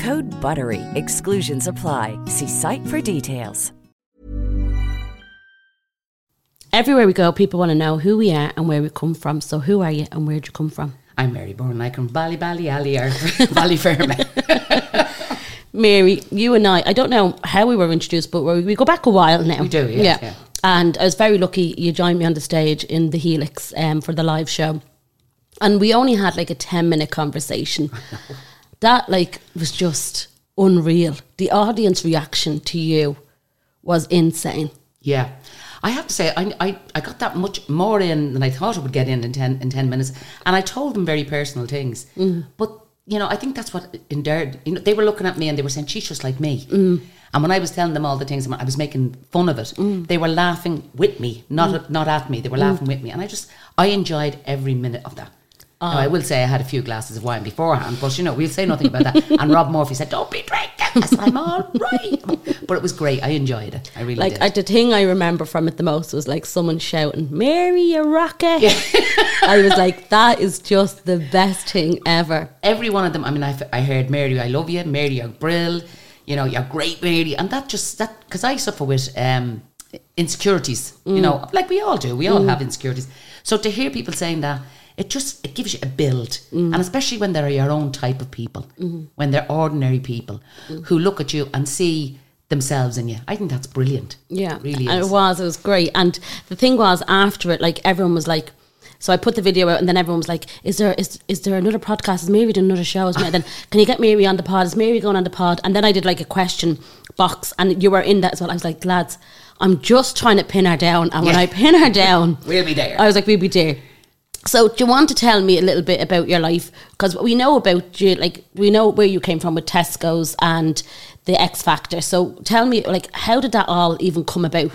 Code BUTTERY. Exclusions apply. See site for details. Everywhere we go, people want to know who we are and where we come from. So, who are you and where'd you come from? I'm Mary Byrne. I come from Bally Bally Alley or Ballyfermot. Mary, you and I, I don't know how we were introduced, but we we go back a while now. We do, yes, yeah. And I was very lucky you joined me on the stage in the Helix um, for the live show. And we only had like a 10 minute conversation. that like was just unreal. The audience reaction to you was insane. Yeah. I have to say, I, I, I got that much more in than I thought I would get in in 10, in 10 minutes. And I told them very personal things. Mm. But, you know, I think that's what endeared. You know, they were looking at me and they were saying, she's just like me. Mm. And when I was telling them all the things, I was making fun of it. Mm. They were laughing with me, not, not at me. They were laughing with me. And I just, I enjoyed every minute of that. Now, I will say I had a few glasses of wine beforehand, but you know, we'll say nothing about that. And Rob Murphy said, Don't be drinking. I'm all right. But it was great. I enjoyed it. I really Like did. I, the thing I remember from it the most was like someone shouting, "Mary, you rocket!" I was like, "That is just the best thing ever." every one of them. I mean, I, I heard Mary, I love you, Mary, you're brill, you know, you're great, Mary, and that just that because I suffer with um, insecurities, you know, like we all do. We all have insecurities. So to hear people saying that, it just it gives you a build, and mm. especially when they're your own type of people, mm-hmm. when they're ordinary people mm. who look at you and see themselves in you. I think that's brilliant. Yeah, It really is. it was. It was great. And the thing was, after it, like everyone was like, so I put the video out, and then everyone was like, "Is there is is there another podcast? Is Mary doing another show? Is Mary, then can you get Mary on the pod? Is Mary going on the pod?" And then I did like a question box, and you were in that as well. I was like, "Lads, I'm just trying to pin her down, and when Yeah. I pin her down, We'll be there. I was like, "We'll be there." So, do you want to tell me a little bit about your life? Because we know about you, like we know where you came from with Tesco's and the X Factor. So, tell me, like, how did that all even come about?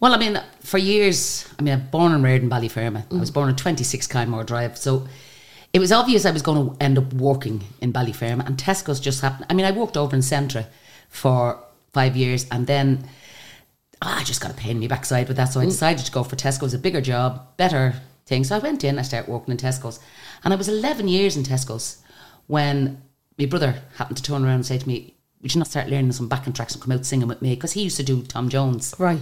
Well, I mean, for years, I mean, I'm born and reared in Ballyfermot. I was born on 26 Kylemore Drive. So it was obvious I was going to end up working in Ballyfermot. And Tesco's just happened. I mean, I worked over in Centra for five years and then ah, I just got a pain in the backside with that. So I decided to go for Tesco's, a bigger job, better thing. So I went in, I started working in Tesco's. And I was 11 years in Tesco's when my brother happened to turn around and say to me, Would you not start learning some backing tracks and come out singing with me? Because he used to do Tom Jones. Right.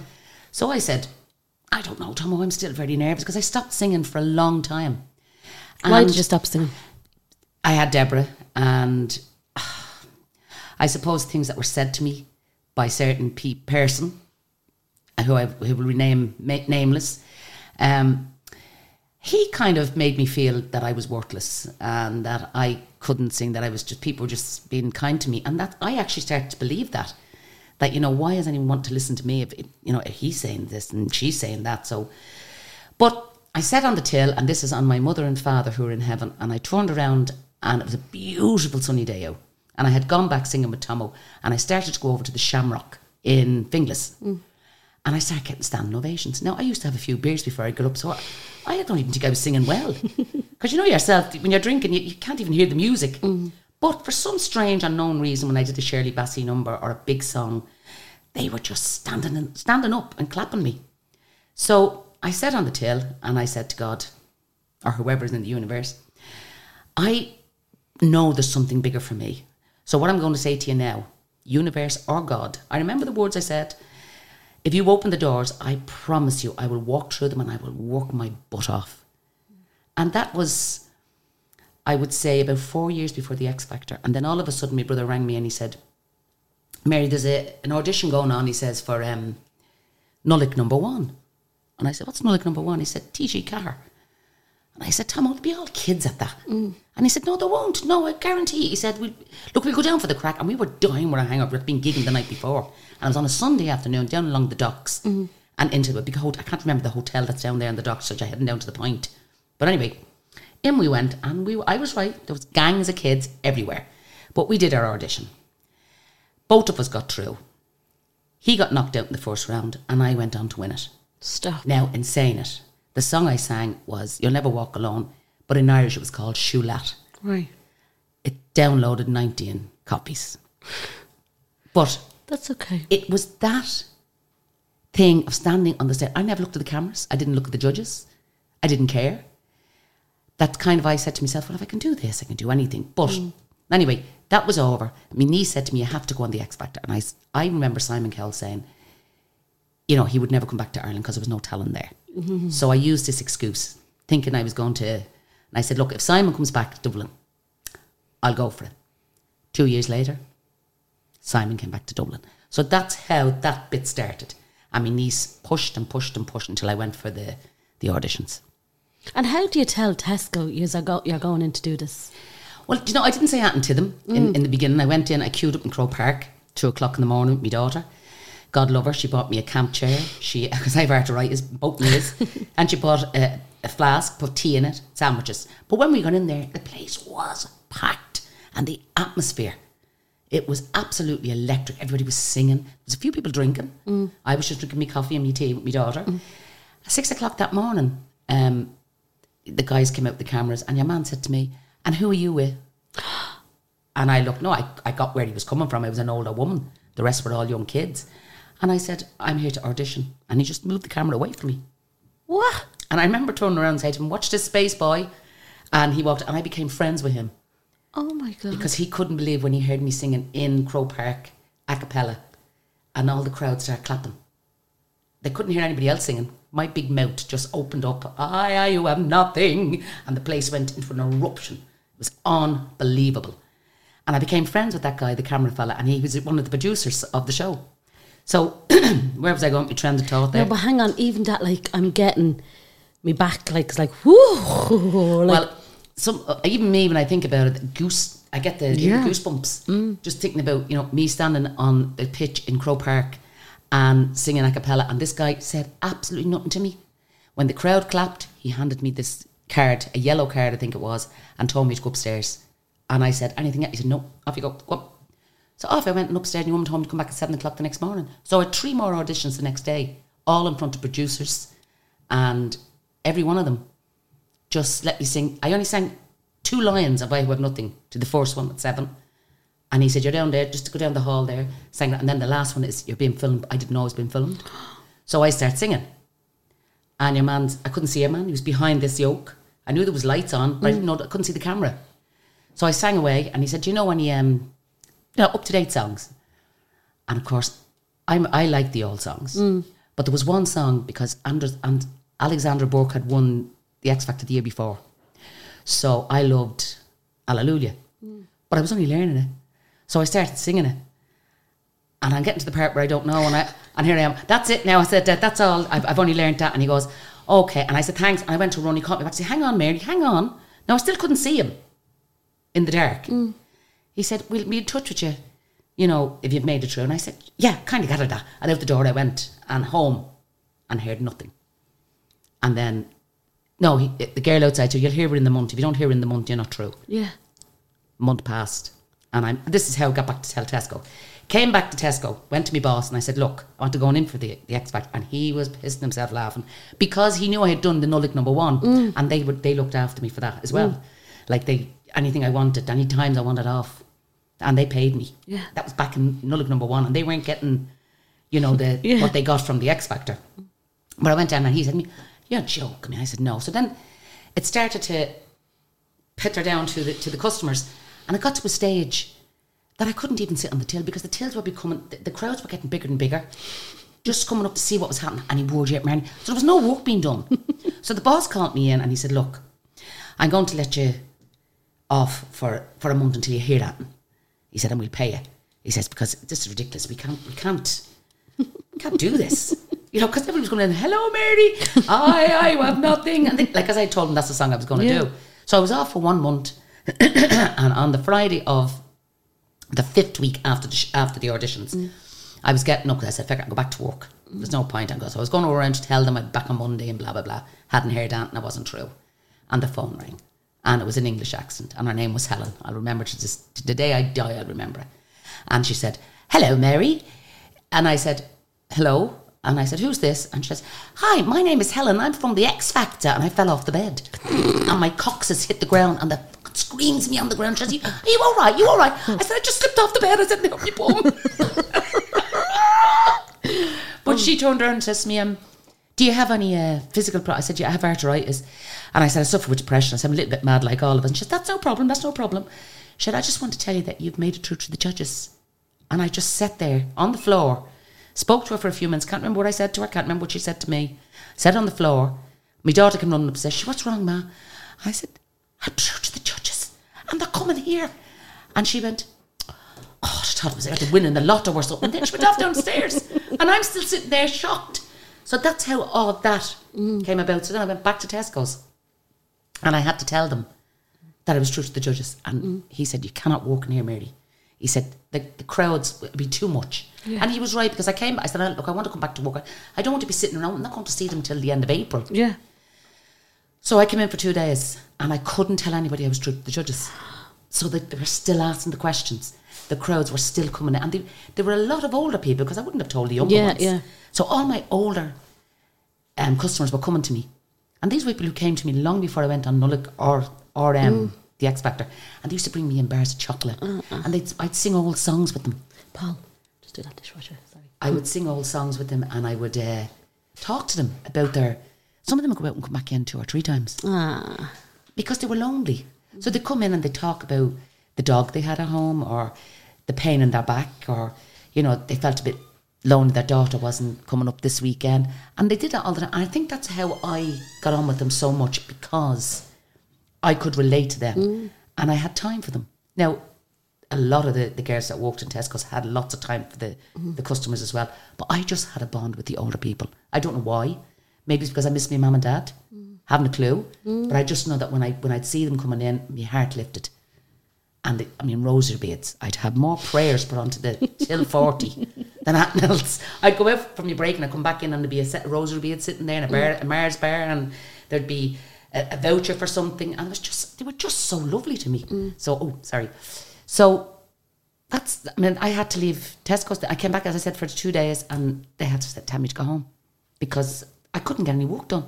So I said, I don't know, Tomo, I'm still very nervous because I stopped singing for a long time. Why did you stop singing? I had Deborah, and I suppose things that were said to me by certain pe- person, who I who will rename ma- nameless, um, he kind of made me feel that I was worthless and that I couldn't sing. That I was just people were just being kind to me, and that I actually started to believe that. That you know, why does anyone want to listen to me if it, you know if he's saying this and she's saying that? So, but I sat on the till, and this is on my mother and father who are in heaven. And I turned around, and it was a beautiful sunny day out. And I had gone back singing with Tomo, and I started to go over to the Shamrock in Finglas. Mm. And I started getting standing ovations. Now, I used to have a few beers before I got up, so I, I don't even think I was singing well. Because you know yourself, when you're drinking, you, you can't even hear the music. Mm. But for some strange unknown reason, when I did a Shirley Bassey number or a big song, they were just standing and, standing up and clapping me. So I sat on the till and I said to God, or whoever's in the universe, I know there's something bigger for me. So what I'm going to say to you now, universe or God, I remember the words I said. If you open the doors, I promise you, I will walk through them and I will work my butt off. And that was, I would say about four years before the X Factor. And then all of a sudden, my brother rang me and he said, Mary, there's a, an audition going on, he says, for um, Nullick number one. And I said, What's Nullick number one? He said, TG4. And I said, Tom, there'll be all kids at that. And he said, No, there won't. No, I guarantee. He said, we'll, Look, we'll go down for the crack. And we were dying with a hangover. We'd been gigging the night before. And it was on a Sunday afternoon down along the docks mm-hmm. and into a big hotel. I can't remember the hotel that's down there in the docks, so I heading down to the point. But anyway, in we went, and we I was right. There was gangs of kids everywhere. But we did our audition. Both of us got through. He got knocked out in the first round, and I went on to win it. Stop. Now, in saying it, the song I sang was You'll Never Walk Alone, but in Irish it was called Shoe Lat. Right. It downloaded 19 copies. But That's okay. it was that thing of standing on the stage. I never looked at the cameras. I didn't look at the judges. I didn't care. That kind of I said to myself, well, if I can do this, I can do anything. But mm. anyway, that was over. My niece said to me, you have to go on the X Factor. And I, I remember Simon Cowell saying, you know, he would never come back to Ireland because there was no talent there. Mm-hmm. So I used this excuse, thinking I was going to. And I said, look, if Simon comes back to Dublin, I'll go for it. Two years later, Simon came back to Dublin. So that's how that bit started. And my niece pushed and pushed and pushed until I went for the, the auditions. And how do you tell Tesco you're, go, you're going in to do this? Well, you know, I didn't say anything to them in, mm. in the beginning. I went in, I queued up in Croke Park, two o'clock in the morning with my daughter. God love her, she bought me a camp chair. She, because I have arthritis, both knees, and she bought a, a flask, put tea in it, sandwiches. But when we got in there, the place was packed, and the atmosphere, it was absolutely electric. Everybody was singing. There was a few people drinking. I was just drinking my coffee and my tea with my daughter. At six o'clock that morning, um, the guys came out with the cameras, and your man said to me, "And who are you with?" And I looked, no, I, I got where he was coming from. I was an older woman. The rest were all young kids. And I said, I'm here to audition. And he just moved the camera away from me. What? And I remember turning around and saying to him, Watch this space, boy. And he walked, and I became friends with him Oh my God. because he couldn't believe when he heard me singing in Croke Park a cappella and all the crowd started clapping. They couldn't hear anybody else singing. My big mouth just opened up. I, I, you have nothing. And the place went into an eruption. It was unbelievable. And I became friends with that guy, the camera fella, and he was one of the producers of the show. So, where was I going with my trend of thought there? No, but hang on. Even that, like, I'm getting me back, like, it's like, whoo. Like, well, some uh, even me when I think about it, goose. I get the Yeah. goosebumps just thinking about you know me standing on the pitch in Croke Park and singing a cappella, and this guy said absolutely nothing to me. When the crowd clapped, he handed me this card, a yellow card, I think it was, and told me to go upstairs. And I said, "Anything?" else?" He said, "No, off you go." go up. So off I went and upstairs, and the woman told me to come back at seven o'clock the next morning. So I had three more auditions the next day, all in front of producers, and every one of them just let me sing. I only sang two lines of I Who Have Nothing to the first one at seven. And he said, You're down there, just to go down the hall there, sang that. And then the last one is, You're being filmed. I didn't know I was being filmed. So I start singing. And your man's, I couldn't see your man. He was behind this yoke. I knew there was lights on, but I didn't know, I couldn't see the camera. So I sang away and he said, Do you know any um, you know, up to date songs? And of course, I'm, I like the old songs. But there was one song because Anders, and Alexandra Burke had won the X Factor the year before. So I loved Hallelujah. But I was only learning it. So I started singing it. And I'm getting to the part where I don't know. And, I, and here I am. That's it now. I said, that, That's all. I've, I've only learned that. And he goes, Okay. And I said, Thanks. And I went to run. He caught me back. I said, Hang on, Mary. Hang on. Now, I still couldn't see him in the dark. Mm. He said, We'll be in touch with you, you know, if you've made it through. And I said, Yeah, kind of got it. that. And out the door I went and home and heard nothing. And then, no, he, eh, the girl outside so You'll hear her in the month. If you don't hear her in the month, you're not true. yeah. Month passed. And I'm, this is how I got back to tell Tesco. Came back to Tesco, went to my boss, and I said, Look, I want to go in for the, the X Factor. And he was pissing himself laughing because he knew I had done the Nullick number one. Mm. And they would they looked after me for that as well. Mm. Like they, anything I wanted, any times I wanted off. And they paid me. Yeah. That was back in Nullick number one. And they weren't getting, you know, the Yeah. what they got from the X Factor. But I went down and he said to me, You're joking me. I said, No. So then it started to pitter down to the to the customers. And it got to a stage that I couldn't even sit on the till because the tills were becoming the, the crowds were getting bigger and bigger. Just coming up to see what was happening and he wore you man. So there was no work being done. so the boss called me in and he said, Look, I'm going to let you off for, for a month until you hear that. He said, and we'll pay you. He says, because this is ridiculous. We can't, we can't, we can't do this. You know, because everybody was going in, hello, Mary. I, I have nothing. And then, like, as I told them, that's the song I was going to Yeah. do. So I was off for one month. and on the Friday of the fifth week after the, sh- after the auditions, mm. I was getting up because I said, "Fuck I'll go back to work. There's no point. I'm going. So I was going around to tell them I'd back on Monday and blah blah blah. Hadn't heard that, and it wasn't true. And the phone rang, and it was an English accent, and her name was Helen. I'll remember to, this, to the day I die. I'll remember it. And she said, "Hello, Mary," and I said, "Hello." And I said, "Who's this?" And she says, "Hi, my name is Helen. I'm from the X Factor." And I fell off the bed, and my coccyx hit the ground, and the screams me on the ground. She says, "You- "Are you all right? You all right?" I said, "I just slipped off the bed." I said, "No, you bum." But she turned around and says to me, um, do you have any uh, physical pro-? I said, yeah, I have arthritis. And I said, I suffer with depression. I said, I'm a little bit mad like all of us. And she said, that's no problem, that's no problem. She said, I just want to tell you that you've made it through to the judges. And I just sat there on the floor, spoke to her for a few minutes, can't remember what I said to her, can't remember what she said to me. Sat on the floor. My daughter came running up and said, "She, what's wrong, ma? I said, I'm through to the judges and they're coming here. And she went, oh, she thought it was like winning the lotto or something. Then she went off downstairs, and I'm still sitting there shocked. So that's how all that mm. came about. So then I went back to Tesco's, and I had to tell them that I was true to the judges. And mm. he said, "You cannot walk in here, Mary." He said the, the crowds would be too much, and he was right because I came. I said, "Look, I want to come back to work. I don't want to be sitting around. I'm not going to see them till the end of April." Yeah. So I came in for two days and I couldn't tell anybody I was true to the judges. So they, they were still asking the questions. The crowds were still coming in. And they, there were a lot of older people because I wouldn't have told the younger Yeah, ones. yeah. So all my older um, customers were coming to me. And these were people who came to me long before I went on Nullock or, or um, the X Factor. And they used to bring me in bars of chocolate. And they'd, I'd sing old songs with them. Paul, just do that dishwasher. Sorry. I would sing old songs with them and I would uh, talk to them about their. Some of them would go out and come back in two or three times Ah. because they were lonely. So they come in and they talk about the dog they had at home or the pain in their back or, you know, they felt a bit lonely their daughter wasn't coming up this weekend. And they did that all the time. And I think that's how I got on with them so much because I could relate to them and I had time for them. Now, a lot of the, the girls that worked in Tesco's had lots of time for the, mm-hmm. the customers as well. But I just had a bond with the older people. I don't know why. Maybe it's because I miss my mum and dad. Mm. Haven't a clue. Mm. But I just know that when I when I'd see them coming in, my heart lifted. And the, I mean, rosary beads. I'd have more prayers put onto the till 40 than anything else. I'd go out from your break and I'd come back in and there'd be a set of rosary beads sitting there in a, bar, mm. a Mars bar and there'd be a, a voucher for something. And it was just, they were just so lovely to me. So, oh, sorry. So that's, I mean, I had to leave Tesco's. I came back, as I said, for two days and they had to tell me to go home because I couldn't get any work done.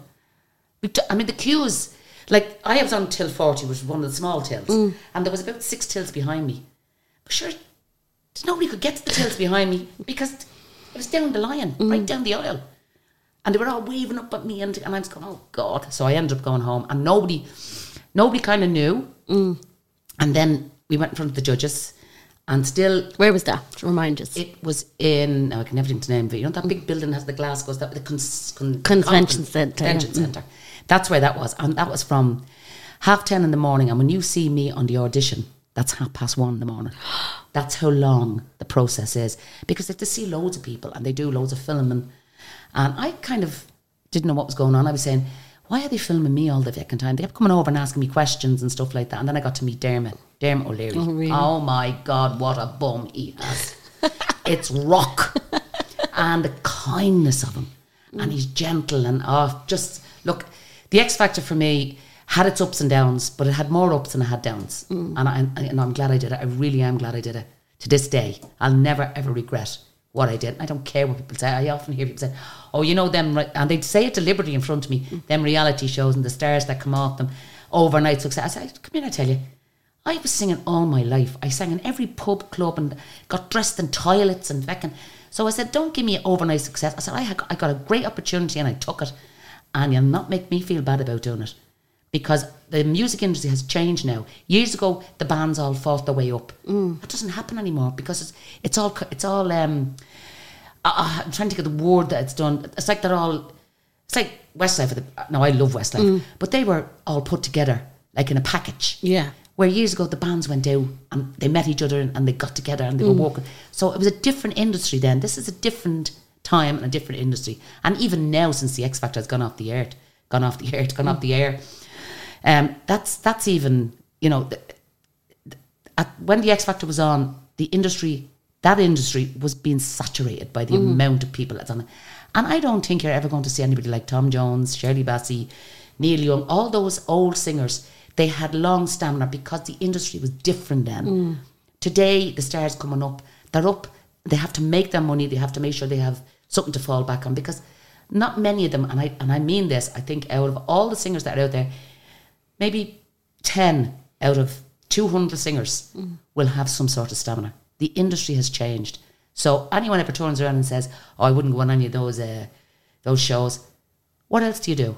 I mean, the queues, like I was on till 40, which was one of the small tills, mm. and there was about six tills behind me. But sure, nobody could get to the tills behind me because it was down the line, mm. right down the aisle. And they were all waving up at me, and, and I was going, oh God. So I ended up going home, and nobody, nobody kind of knew. Mm. And then we went in front of the judges, and still Where was that? To remind us. it was in, now I can never think the name of it. You know, that big building has the glass goes, that the cons, con, Convention centre, yeah. Convention centre. That's where that was. And that was from half 10 in the morning. And when you see me on the audition, that's half past one in the morning. That's how long the process is. Because they have to see loads of people and they do loads of filming. And I kind of didn't know what was going on. I was saying, why are they filming me all the fucking time? They kept coming over and asking me questions and stuff like that. And then I got to meet Dermot, Dermot O'Leary. Oh, really? oh my God, what a bum he has. it's rock. and the kindness of him. And he's gentle and oh, just look, the X Factor for me had its ups and downs, but it had more ups than it had downs. Mm. And, I, and I'm glad I did it. I really am glad I did it. To this day, I'll never ever regret what I did. I don't care what people say. I often hear people say, "Oh, you know them," and they'd say it deliberately in front of me. Them reality shows and the stars that come off them, overnight success. I said, "Come here, I tell you." I was singing all my life. I sang in every pub, club, and got dressed in toilets and feckin'. So I said, "Don't give me overnight success." I said, "I, had, I got a great opportunity and I took it, and you'll not make me feel bad about doing it." Because the music industry has changed now. Years ago, the bands all fought their way up. Mm. That doesn't happen anymore because it's, it's all it's all. Um, uh, uh I'm trying to get the word that it's done. It's like they're all. It's like Westlife. the- uh, No, I love Westlife, mm. but they were all put together like in a package. Yeah. Where years ago the bands went out and they met each other and, and they got together and they were mm. walking. So it was a different industry then. This is a different time and a different industry. And even now, since the X Factor has gone off the air, gone off the air, gone off the air, um, that's that's even you know. The, at, when the X Factor was on, the industry, that industry was being saturated by the amount of people that's on it. And I don't think you're ever going to see anybody like Tom Jones, Shirley Bassey, Neil Young, all those old singers. They had long stamina because the industry was different then. Today, the stars coming up, they're up, they have to make their money, they have to make sure they have something to fall back on because not many of them, and I, and I mean this, I think out of all the singers that are out there, maybe 10 out of 200 singers will have some sort of stamina. The industry has changed. So anyone ever turns around and says, "Oh, I wouldn't go on any of those uh, those shows," what else do you do?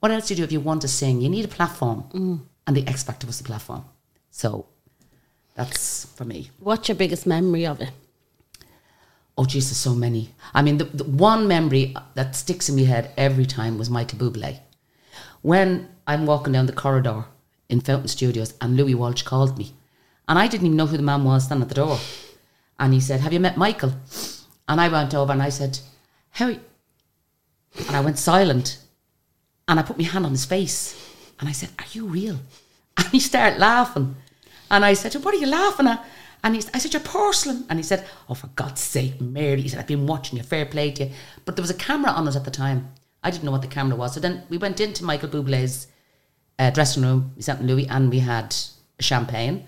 What else do you do if you want to sing? You need a platform, and the X Factor was the platform. So that's for me. What's your biggest memory of it? Oh, Jesus, so many. I mean, the, the one memory that sticks in my head every time was Michael Bublé. When I'm walking down the corridor in Fountain Studios and Louis Walsh called me, and I didn't even know who the man was standing at the door. And he said, Have you met Michael? And I went over and I said, How? are you?" And I went silent and I put my hand on his face and I said, Are you real? And he started laughing. And I said, What are you laughing at? And he, said, I said, You're porcelain. And he said, Oh, for God's sake, Mary. He said, I've been watching you, fair play to you. But there was a camera on us at the time. I didn't know what the camera was. So then we went into Michael Bublé's uh, dressing room, we sat in Louis, and we had champagne.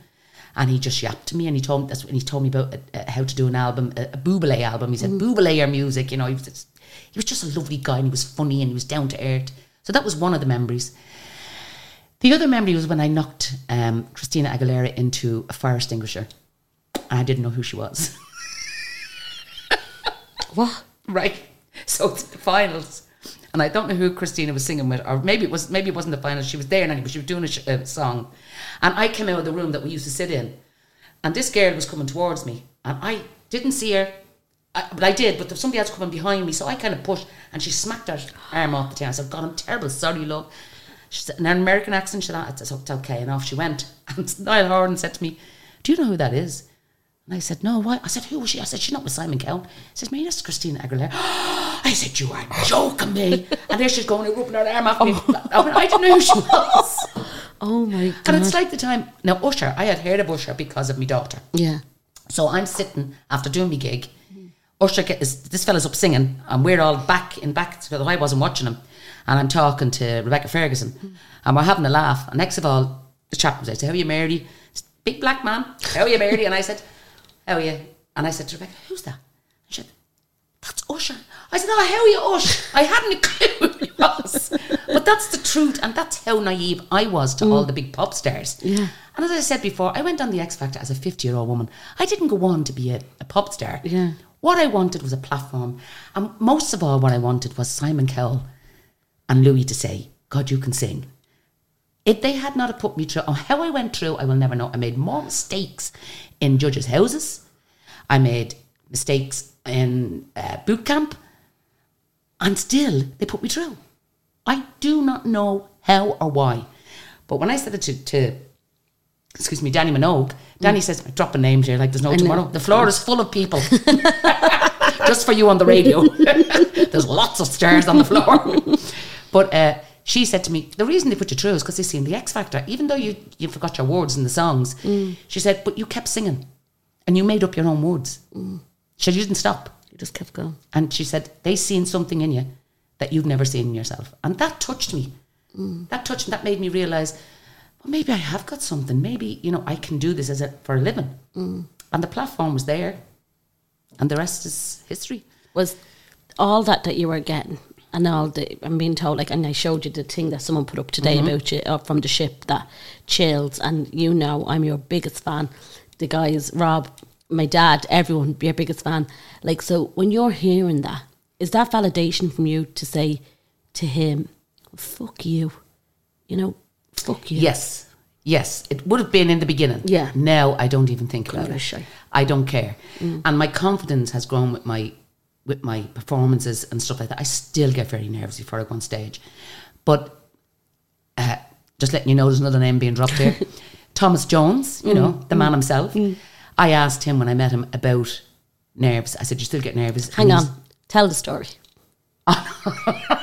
And he just yapped to me, and he told me that's when he told me about uh, uh, how to do an album, a, a Bublé album. He said, "Bublé your music," you know. He was just, he was just a lovely guy, and he was funny, and he was down to earth. So that was one of the memories. The other memory was when I knocked um, Christina Aguilera into a fire extinguisher, and I didn't know who she was. What? right. So it's the finals, and I don't know who Christina was singing with, or maybe it was maybe it wasn't the finals. She was there anyway. She was doing a, sh- a song, and I came out of the room that we used to sit in, and this girl was coming towards me, and I didn't see her, I, but I did. But there was somebody else coming behind me, so I kind of pushed, and she smacked her arm off the table. I said, "God, I'm terrible. Sorry, love." She said, in an American accent, she said, "Ah, it's, it's okay," and off she went. And Niall Horan said to me, "Do you know who that is?" And I said, no, what? I said, who was she? I said, she's not with Simon Cowell. He says, me, that's Christina Aguilera. I said, you are joking me. and there she's going, rubbing her arm off me. Oh. I, mean, I didn't know who she was. Oh my god. And it's like the time, now Usher, I had heard of Usher because of my daughter. yeah. So I'm sitting after doing my gig. Usher, is, this fella's up singing, and we're all back in back, so I wasn't watching him. And I'm talking to Rebecca Ferguson, and we're having a laugh. And next of all, the chap was, said, How are you, Mary? Big black man, how are you, Mary? And I said, How are you? And I said to Rebecca, Who's that? And she said, That's Usher. I said, Oh, how are you, Ush? I hadn't a clue who he was. But that's the truth, and that's how naive I was to all mm. the big pop stars. Yeah. And as I said before, I went on the X Factor as a 50 year old woman. I didn't go on to be a, a pop star. Yeah. What I wanted was a platform. And most of all, what I wanted was Simon Cowell and Louis to say, God, you can sing. If they had not have put me through, or how I went through, I will never know. I made more mistakes in judges' houses. I made mistakes in uh, boot camp. And still, they put me through. I do not know how or why. But when I said it to, to excuse me, Dannii Minogue, Dannii says, I'm dropping names here like there's no know. tomorrow. The floor is full of people. Just for you on the radio. there's lots of stars on the floor. but uh, she said to me, the reason they put you through is because they seen the X Factor. Even though you, you forgot your words in the songs, mm. she said, but you kept singing and you made up your own words. Mm. She said, you didn't stop. You just kept going. And she said, they seen something in you that you've never seen in yourself. And that touched me. Mm. That touched. That made me realise, well, maybe I have got something. Maybe, you know, I can do this as a, for a living. And the platform was there. And the rest is history. Was all that that you were getting and all the I'm being told like and I showed you the thing that someone put up today about you uh, from the ship that chills and you know I'm your biggest fan. The guys, Rob, my dad, everyone, your biggest fan. Like so when you're hearing that, is that validation from you to say to him, Fuck you. You know, fuck you. Yes. Yes. It would have been in the beginning. Yeah. Now I don't even think about it. I don't care. And my confidence has grown with my with my performances and stuff like that. I still get very nervous before I go on stage. But uh, just letting you know there's another name being dropped here. Thomas Jones, you know, mm, the man mm, himself. Mm. I asked him when I met him about nerves. I said, "You still get nervous?" Hang on. Tell the story.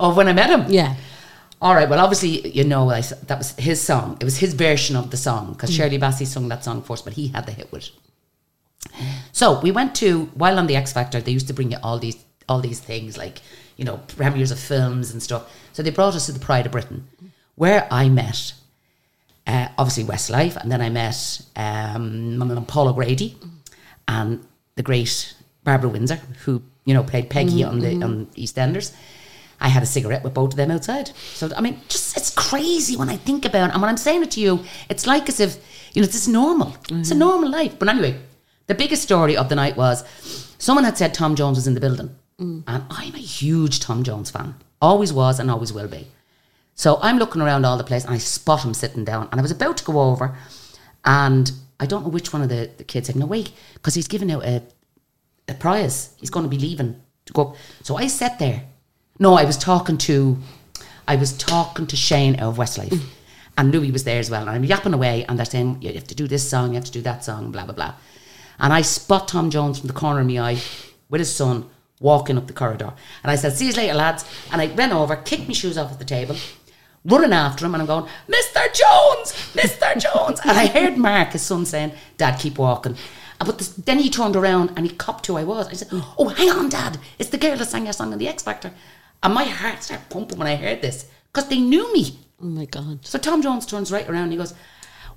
Oh, when I met him. Yeah. All right. Well, obviously, you know, I, that was his song. It was his version of the song because Shirley Bassey sung that song first, but he had the hit with. it. So we went to while on the X Factor. They used to bring you all these all these things like you know premieres of films and stuff. So they brought us to the Pride of Britain, where I met uh, obviously Westlife, and then I met um, Paul O'Grady and the great Barbara Windsor, who you know played Peggy on the on EastEnders. I had a cigarette with both of them outside. So I mean, just it's crazy when I think about it. And when I'm saying it to you, it's like as if you know it's just normal. It's a normal life. But anyway, the biggest story of the night was someone had said Tom Jones was in the building, mm. and I'm a huge Tom Jones fan. Always was and always will be. So I'm looking around all the place and I spot him sitting down. And I was about to go over and I don't know which one of the, the kids said, no, wait, because he's giving out a, a prize. He's going to be leaving to go. up." So I sat there. No, I was talking to, I was talking to Shane out of Westlife. Mm. And Louis was there as well. And I'm yapping away and they're saying, you have to do this song, you have to do that song, blah, blah, blah. And I spot Tom Jones from the corner of my eye with his son walking up the corridor. And I said, see you later, lads. And I ran over, kicked my shoes off of the table, running after him, and I'm going, Mr. Jones, Mr. Jones. and I heard Mark, his son, saying, Dad, keep walking. Uh, But this, then he turned around and he copped who I was. I said, Oh, hang on, Dad. It's the girl that sang your song on the X Factor. And my heart started pumping when I heard this because they knew me. Oh my God. So Tom Jones turns right around and he goes,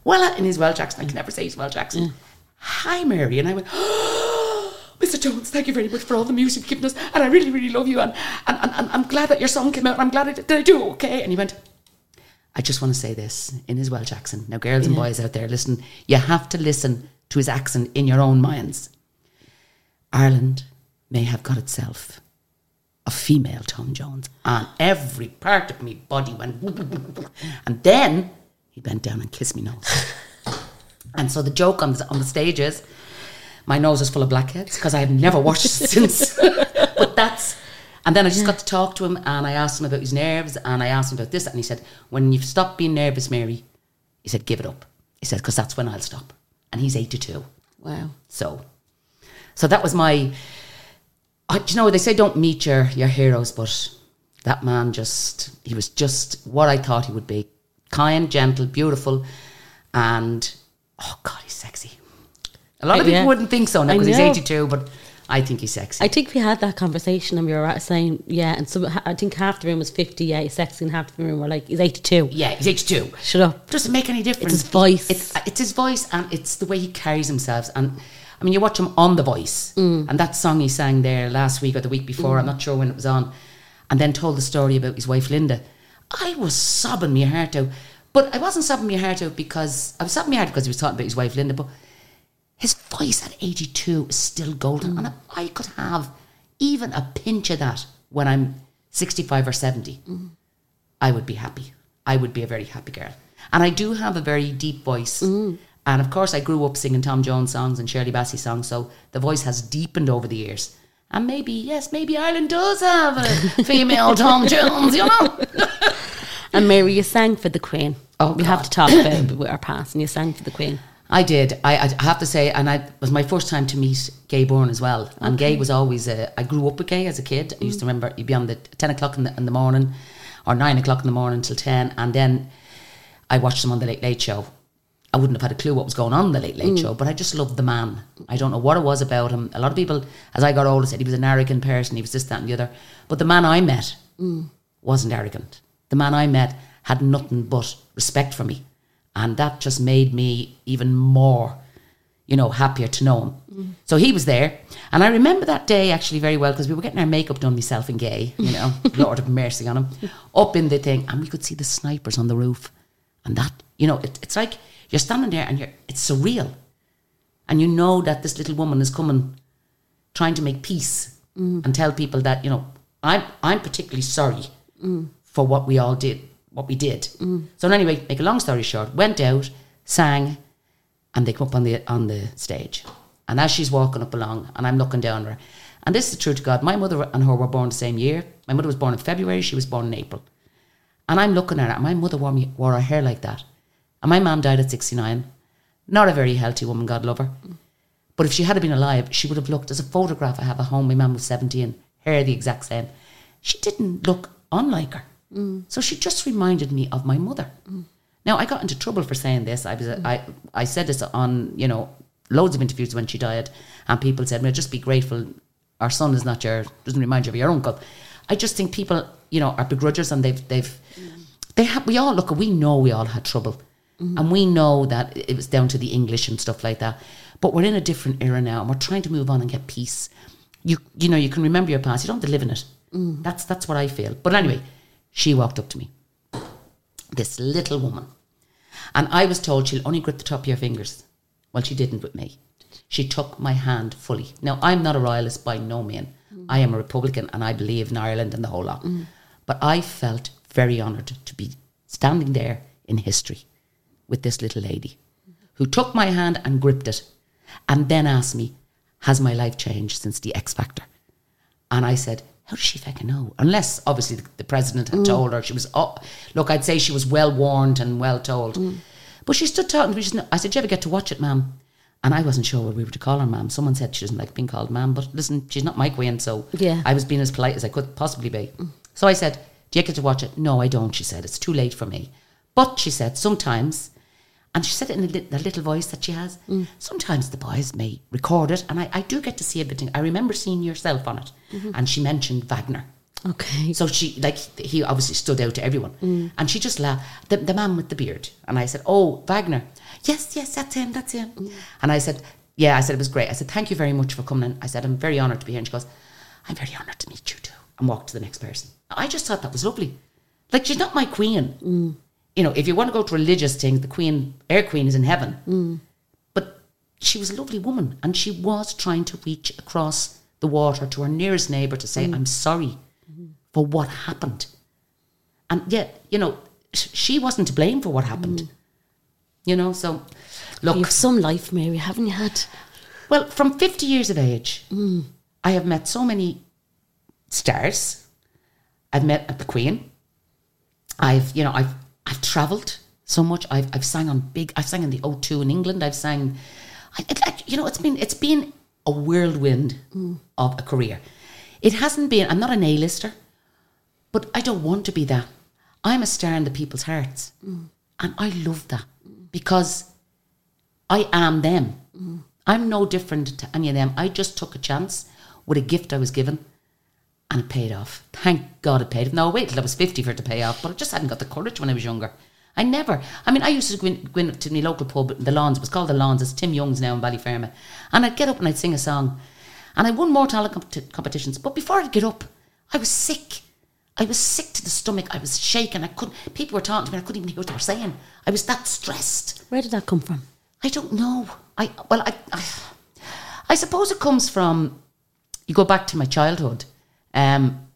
Well, in his Welsh accent, I can never say his Welsh accent. Hi, Mary. And I went, oh, Mr. Jones, thank you very much for all the music you've given us. And I really, really love you. And, and, and, and I'm glad that your song came out. And I'm glad I did, did I do okay. And he went, I just want to say this in his Welsh accent. Now, girls and boys out there, listen, you have to listen to his accent in your own minds. Ireland may have got itself a female Tom Jones, and every part of me body went. And then he bent down and kissed me nose. And so the joke on the, on the stage is, my nose is full of blackheads because I have never washed since. but that's. And then I just got to talk to him, and I asked him about his nerves, and I asked him about this, and he said, "When you've stopped being nervous, Mary," he said, "give it up." He said, "Because that's when I'll stop." And he's eighty-two. Wow. So, so that was my. I, do you know they say don't meet your your heroes, but that man just he was just what I thought he would be: kind, gentle, beautiful, and oh god, he's sexy. A lot of Uh, people yeah. wouldn't think so now because he's eighty two, but I think he's sexy. I think we had that conversation and we were saying, yeah, and so I think half the room was 50, yeah, he's sexy, and half the room were like, he's 82. yeah, he's eighty two. Shut up. doesn't make any difference. It's his voice. It's, it's his voice and it's the way he carries himself. And I mean, you watch him on The Voice, Mm. and that song he sang there last week or the week before, I'm not sure when it was on, and then told the story about his wife Linda. I was sobbing my heart out. But I wasn't sobbing my heart out because I was sobbing my heart because he was talking about his wife Linda. But his voice at 82 is still golden. And if I could have even a pinch of that when I'm 65 or 70, I would be happy. I would be a very happy girl. And I do have a very deep voice. And of course, I grew up singing Tom Jones songs and Shirley Bassey songs, so the voice has deepened over the years. And maybe, yes, maybe Ireland does have a female Tom Jones, you know? And Mary, you sang for the Queen. Oh, we have to talk about our past, and you sang for the Queen. I did. I, I have to say, and I it was my first time to meet Gay Byrne as well. And Gay was always. A, I grew up with Gay as a kid. I used to mm. remember he'd be on the ten o'clock in the, in the morning, or nine o'clock in the morning till ten, and then I watched him on the Late Late Show. I wouldn't have had a clue what was going on in the Late Late mm. Show, but I just loved the man. I don't know what it was about him. A lot of people, as I got older, said he was an arrogant person. He was this, that, and the other. But the man I met mm. wasn't arrogant. The man I met had nothing but respect for me. And that just made me even more, you know, happier to know him. Mm. So he was there. And I remember that day actually very well because we were getting our makeup done, myself and Gay, you know, Lord have mercy on him, up in the thing. And we could see the snipers on the roof. And that, you know, it, it's like you're standing there and you're, it's surreal. And you know that this little woman is coming, trying to make peace mm. and tell people that, you know, I'm, I'm particularly sorry mm. For what we all did, what we did. So anyway, make a long story short, went out, sang, and they come up on the on the stage. And as she's walking up along, and I'm looking down her, and this is true to God, my mother and her were born the same year. My mother was born in February, she was born in April. And I'm looking at her, and my mother wore, me, wore her hair like that. And my mom died at 69. Not a very healthy woman, God love her. But if she had been alive, she would have looked, as a photograph I have at home, my mum was 17, hair the exact same. She didn't look unlike her. So she just reminded me of my mother. Now, I got into trouble for saying this. I, was, mm. I, I said this on, you know, loads of interviews when she died, and people said, well, just be grateful our son is not your, doesn't remind you of your uncle. I just think people, you know, are begrudgers and they've, they've, mm. they have, we all, look, we know we all had trouble. Mm-hmm. And we know that it was down to the English and stuff like that. But we're in a different era now and we're trying to move on and get peace. You, you know, you can remember your past, you don't have to live in it. Mm. That's, that's what I feel. But anyway, she walked up to me, this little woman. And I was told she'll only grip the top of your fingers. Well, she didn't with me. She took my hand fully. Now, I'm not a royalist by no mean. I am a Republican and I believe in Ireland and the whole lot. But I felt very honoured to be standing there in history with this little lady who took my hand and gripped it and then asked me, Has my life changed since the X Factor? And I said, How does she fucking know? Unless obviously the, the president had told her she was up. Look, I'd say she was well warned and well told. But she stood talking to me. She said, I said, "Do you ever get to watch it, ma'am? And I wasn't sure what we were to call her, ma'am. Someone said she doesn't like being called ma'am. But listen, she's not my queen, so Yeah. I was being as polite as I could possibly be. So I said, Do you get to watch it? No, I don't, she said. It's too late for me. But she said, Sometimes, and she said it in a, li- that little voice that she has, mm. sometimes the boys may record it, and I, I do get to see a bit. I remember seeing yourself on it. Mm-hmm. And she mentioned Wagner. Okay. So she, like, he obviously stood out to everyone. Mm. And she just laughed. The, the man with the beard. And I said, Oh, Wagner. Yes, yes, that's him, that's him. Mm. And I said, Yeah, I said, it was great. I said, Thank you very much for coming in. I said, I'm very honoured to be here. And she goes, I'm very honoured to meet you too. And walked to the next person. I just thought that was lovely. Like, she's not my queen. You know, if you want to go to religious things, the queen, our queen is in heaven. Mm. But she was a lovely woman and she was trying to reach across the water to her nearest neighbour to say, mm. I'm sorry mm-hmm. for what happened. And yet, you know, she wasn't to blame for what happened. Mm. You know, so look, You've some life, Mary, haven't you had? well, from 50 years of age, I have met so many stars. I've met the Queen. I've, you know, I've I've travelled so much. I've I've sang on big. I've sang in the O2 in England. I've sang, I, it, like, you know, it's been it's been a whirlwind mm. of a career. It hasn't been. I'm not an A-lister, but I don't want to be that. I'm a star in the people's hearts, mm. and I love that because I am them. Mm. I'm no different to any of them. I just took a chance with a gift I was given and it paid off. Thank God it paid off. Now, I waited till I was 50 for it to pay off, but I just hadn't got the courage when I was younger. I never, I mean, I used to go in, go in to my local pub, the Lawns, it was called the Lawns, it's Tim Young's now in Ballyfermot. And I'd get up and I'd sing a song. And I won more talent compet- competitions, but before I'd get up, I was sick. I was sick to the stomach. I was shaking. I couldn't, people were talking to me, I couldn't even hear what they were saying. I was that stressed. Where did that come from? I don't know. I well, I, I, I suppose it comes from. You go back to my childhood. Um,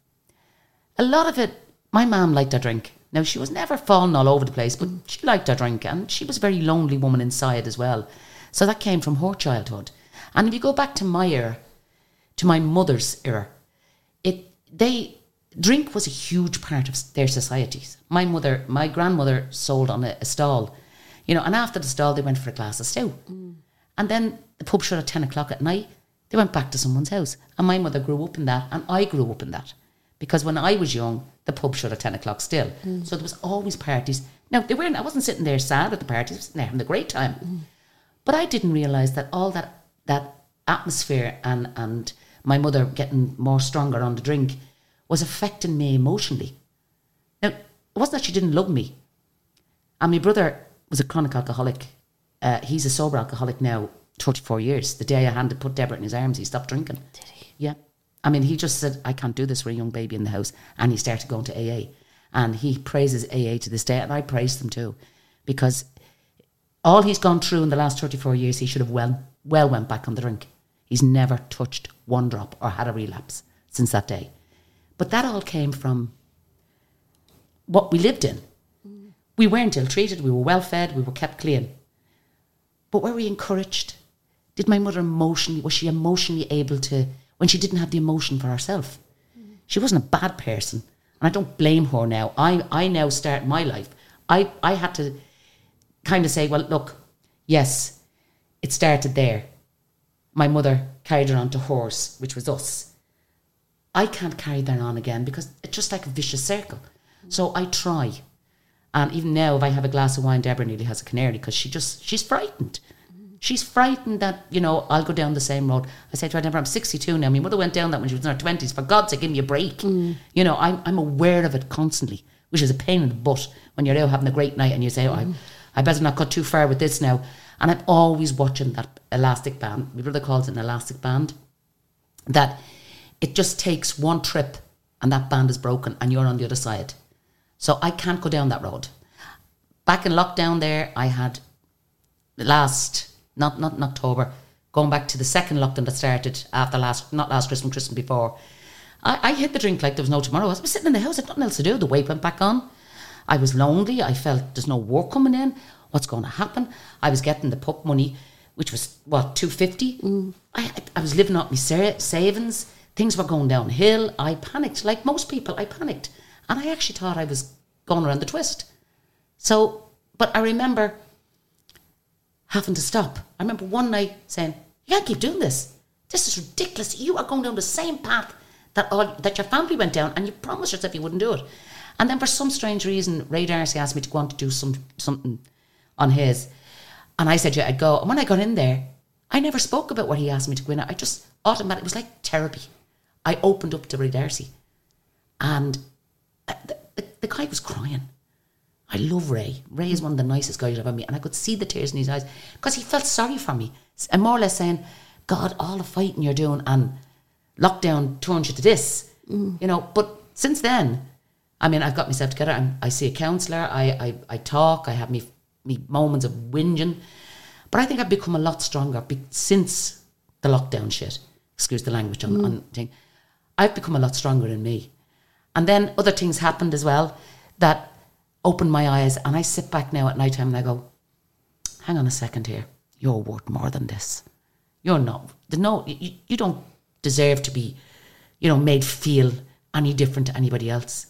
a lot of it. My mum liked her drink. Now she was never falling all over the place, but she liked her drink, and she was a very lonely woman inside as well. So that came from her childhood. And if you go back to my era, to my mother's era, it they drink was a huge part of their societies. My mother, my grandmother sold on a, a stall, you know, and after the stall they went for a glass of stew, and then the pub shut at ten o'clock at night. They went back to someone's house, and my mother grew up in that, and I grew up in that, because when I was young, the pub shut at ten o'clock still, so there was always parties. Now they weren't. I wasn't sitting there sad at the parties. I was sitting there having a great time. But I didn't realise that all that that atmosphere and and my mother getting more stronger on the drink was affecting me emotionally. Now, it wasn't that she didn't love me. And my brother was a chronic alcoholic. Uh, he's a sober alcoholic now, 34 years. The day I handed put Deborah in his arms, he stopped drinking. Did he? Yeah. I mean, he just said, I can't do this with a young baby in the house. And he started going to AA. And he praises AA to this day. And I praise them too. Because all he's gone through in the last 34 years, he should have well, well went back on the drink. He's never touched one drop or had a relapse since that day. But that all came from what we lived in. Mm. We weren't ill treated, we were well fed, we were kept clean. But were we encouraged? Did my mother emotionally, was she emotionally able to, when she didn't have the emotion for herself? She wasn't a bad person. And I don't blame her now. I, I now start my life. I, I had to kind of say, well, look, yes, it started there. My mother carried it on to horse, which was us. I can't carry that on again because it's just like a vicious circle. So I try. And even now, if I have a glass of wine, Deborah nearly has a canary because she just, she's frightened. She's frightened that, you know, I'll go down the same road. I say to her, Deborah, I'm 62 now. My mother went down that when she was in her 20s. For God's sake, give me a break. Mm. You know, I'm, I'm aware of it constantly, which is a pain in the butt when you're out having a great night and you say, oh, I, mm. I better not go too far with this now. And I'm always watching that elastic band. My brother calls it an elastic band. That it just takes one trip and that band is broken and you're on the other side. So I can't go down that road. Back in lockdown there, I had the last, not, not in October, going back to the second lockdown that started after last, not last Christmas, Christmas before. I, I hit the drink like there was no tomorrow. I was sitting in the house, I had nothing else to do. The weight went back on. I was lonely. I felt there's no work coming in. What's going to happen? I was getting the pup money, which was what two fifty. Mm. I I was living off my sa- savings. Things were going downhill. I panicked, like most people. I panicked, and I actually thought I was going around the twist. So, but I remember having to stop. I remember one night saying, "You can't keep doing this. This is ridiculous. You are going down the same path that all that your family went down, and you promised yourself you wouldn't do it." And then, for some strange reason, Ray D'Arcy asked me to go on to do some something on his, and I said, "Yeah, I'd go." And when I got in there, I never spoke about what he asked me to go in. I just automatically it was like therapy. I opened up to Ray D'Arcy, and the, the, the guy was crying. I love Ray. Ray is one of the nicest guys I've ever met, and I could see the tears in his eyes because he felt sorry for me, and more or less saying, "God, all the fighting you're doing and lockdown turns you to this," mm. you know. But since then, I mean, I've got myself together. I'm, I see a counsellor. I, I I talk. I have me me moments of whinging, but I think I've become a lot stronger be, since the lockdown shit. Excuse the language on, on mm. thing. I've become a lot stronger in me, and then other things happened as well that opened my eyes. And I sit back now at night time and I go, hang on a second here. You're worth more than this. You're not. No. You, you don't deserve to be, you know, made feel any different to anybody else.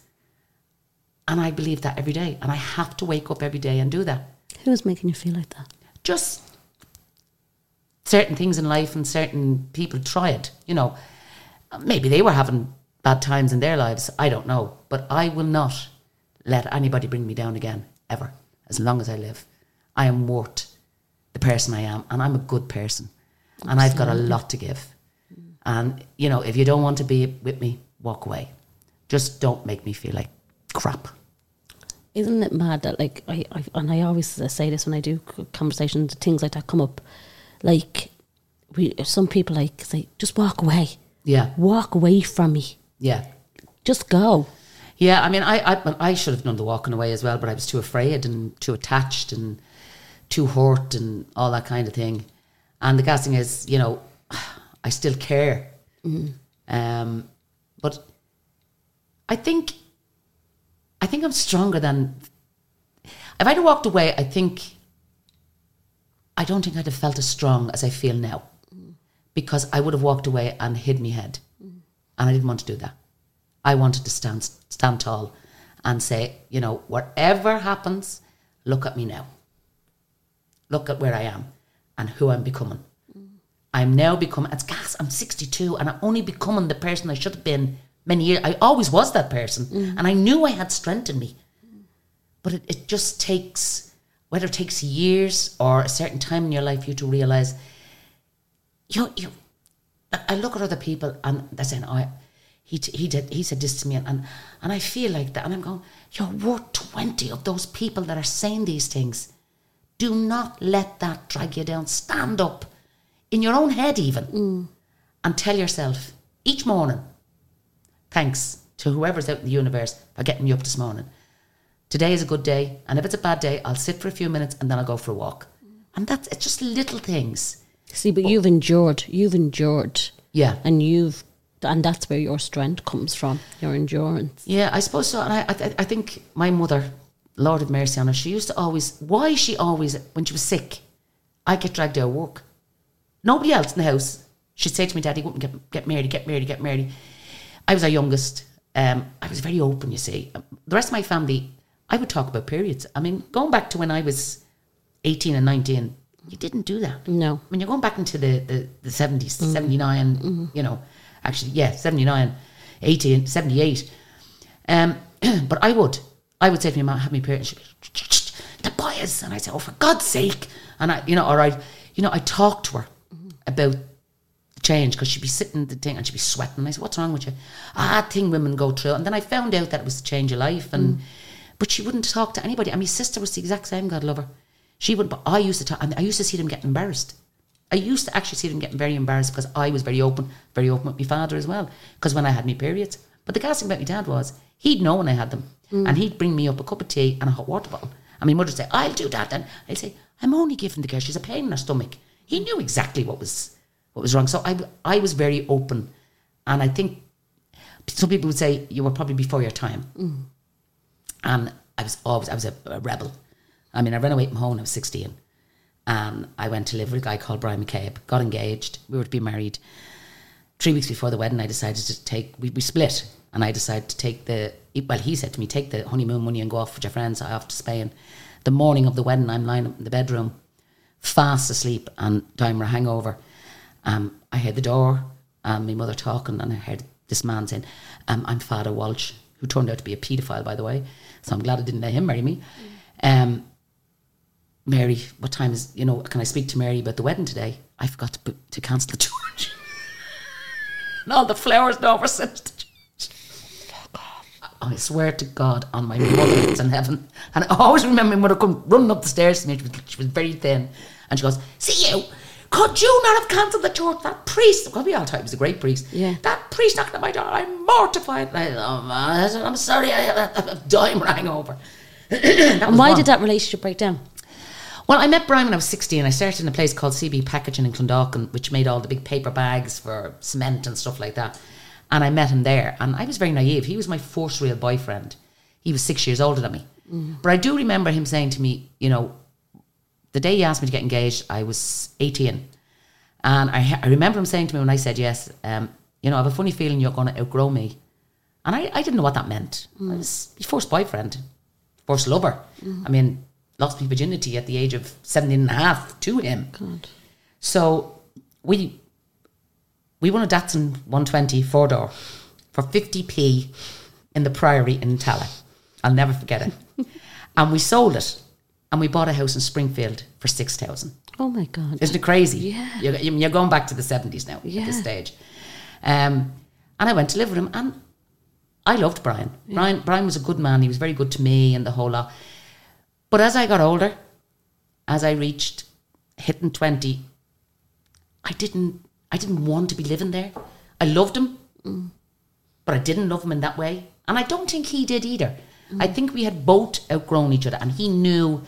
And I believe that every day. And I have to wake up every day and do that. Who's making you feel like that? Just certain things in life and certain people try it. You know, maybe they were having bad times in their lives. I don't know. But I will not let anybody bring me down again, ever, as long as I live. I am worth the person I am. And I'm a good person. And I've got a lot to give. And, you know, if you don't want to be with me, walk away. Just don't make me feel like crap. Isn't it mad that like I, I and I always say this when I do conversations, things like that come up. Like we, some people like say, just walk away, Yeah. walk away from me, Yeah. just go. Yeah, I mean, I, I I should have done the walking away as well, but I was too afraid and too attached and too hurt and all that kind of thing. And the gas thing is, you know, I still care. Mm-hmm. Um, but I think, I think I'm stronger than. If I'd have walked away, I think. I don't think I'd have felt as strong as I feel now, mm. because I would have walked away and hid my head, mm. and I didn't want to do that. I wanted to stand stand tall and say, you know, whatever happens, look at me now. Look at where I am and who I'm becoming. I'm now becoming, it's gas, I'm 62 and I'm only becoming the person I should have been many years. I always was that person mm. and I knew I had strength in me. But it, it just takes, whether it takes years or a certain time in your life, you to realize, you, you, I I look at other people and they're saying, oh, he, t- he did, he said this to me and, and, and I feel like that. And I'm going, you're worth 20 of those people that are saying these things. Do not let that drag you down. Stand up in your own head, even, mm. and tell yourself each morning, thanks to whoever's out in the universe for getting me up this morning. Today is a good day, and if it's a bad day, I'll sit for a few minutes and then I'll go for a walk. And that's it's just little things. See, but you've endured, you've endured, Yeah. and you've, and that's where your strength comes from, your endurance. Yeah, I suppose so. And I, I, I think my mother, Lord of mercy on her, she used to always, why she always, when she was sick, I'd get dragged out of work. Nobody else in the house. She'd say to me, Daddy, wouldn't get, get married, get married, get married. I was our youngest. Um, I was very open, you see. Um, the rest of my family, I would talk about periods. I mean, going back to when I was 18 and 19, you didn't do that. No. When you're going back into the, the, the 70s, mm. 79, mm-hmm. you know, actually, yeah, 79, 18, 78. Um, but I would. I would say to my mum, have me period. She'd be, the boys. And I'd say, oh, for God's sake. And I, you know, all right, you know, I talked to her about the change because she'd be sitting in the thing and she'd be sweating. And I said, what's wrong with you? Ah, thing women go through. And then I found out that it was the change of life. And, but she wouldn't talk to anybody. And my sister was the exact same, God love her. She would, but I used to talk, and I used to see them getting embarrassed. I used to actually see them getting very embarrassed because I was very open, very open with my father as well. Because when I had my periods, but the gas thing about my dad was he'd know when I had them, mm. and he'd bring me up a cup of tea and a hot water bottle. And my mother'd say, "I'll do that." And I'd say, "I'm only giving the girl; she's a pain in her stomach." He knew exactly what was what was wrong. So I I was very open, and I think some people would say you were probably before your time. Mm. And I was always I was a, a rebel. I mean, I ran away from home when I was sixteen, and I went to live with a guy called Brian McCabe. Got engaged. We were to be married. Three weeks before the wedding, I decided to take. We, we split, and I decided to take the. Well, he said to me, "Take the honeymoon money and go off with your friends I off to Spain." The morning of the wedding, I'm lying up in the bedroom, fast asleep and dying with a hangover. Um, I heard the door, and my mother talking, and I heard this man saying, um, "I'm Father Walsh," who turned out to be a paedophile, by the way. So I'm glad I didn't let him marry me. Um, Mary, what time is you know? Can I speak to Mary about the wedding today? I forgot to to cancel the church. and all the flowers and over sent to the church. I swear to God on my mother that's in heaven. And I always remember my mother come running up the stairs to me. She was, she was very thin. And she goes, See you, could you not have cancelled the church? That priest, because we all thought he was a great priest. Yeah. That priest knocking at my door. I'm mortified. I, oh, man, I said, I'm sorry, I, I, I'm dying rang over. And why did that relationship break down? Well, I met Brian when I was 16. I started in a place called CB Packaging in Clondalkin, which made all the big paper bags for cement and stuff like that. And I met him there, and I was very naive. He was my first real boyfriend. He was six years older than me. Mm. But I do remember him saying to me, you know, the day he asked me to get engaged, I was 18. And I, I remember him saying to me when I said yes, um, you know, I have a funny feeling you're going to outgrow me. And I, I didn't know what that meant. I mm. was his first boyfriend, first lover. Mm. I mean, lost my virginity at the age of 17 and a half to him. God. So we we won a Datsun 120 four door for 50p in the Priory in Tallaght. I'll never forget it. and we sold it and we bought a house in Springfield for 6,000. Oh my God. Isn't it crazy? Yeah. You're, you're going back to the 70s now at this stage. Um, and I went to live with him and I loved Brian. Brian. Brian was a good man. He was very good to me and the whole lot. But as I got older, as I reached hitting 20, I didn't I didn't want to be living there. I loved him, but I didn't love him in that way. And I don't think he did either. I think we had both outgrown each other and he knew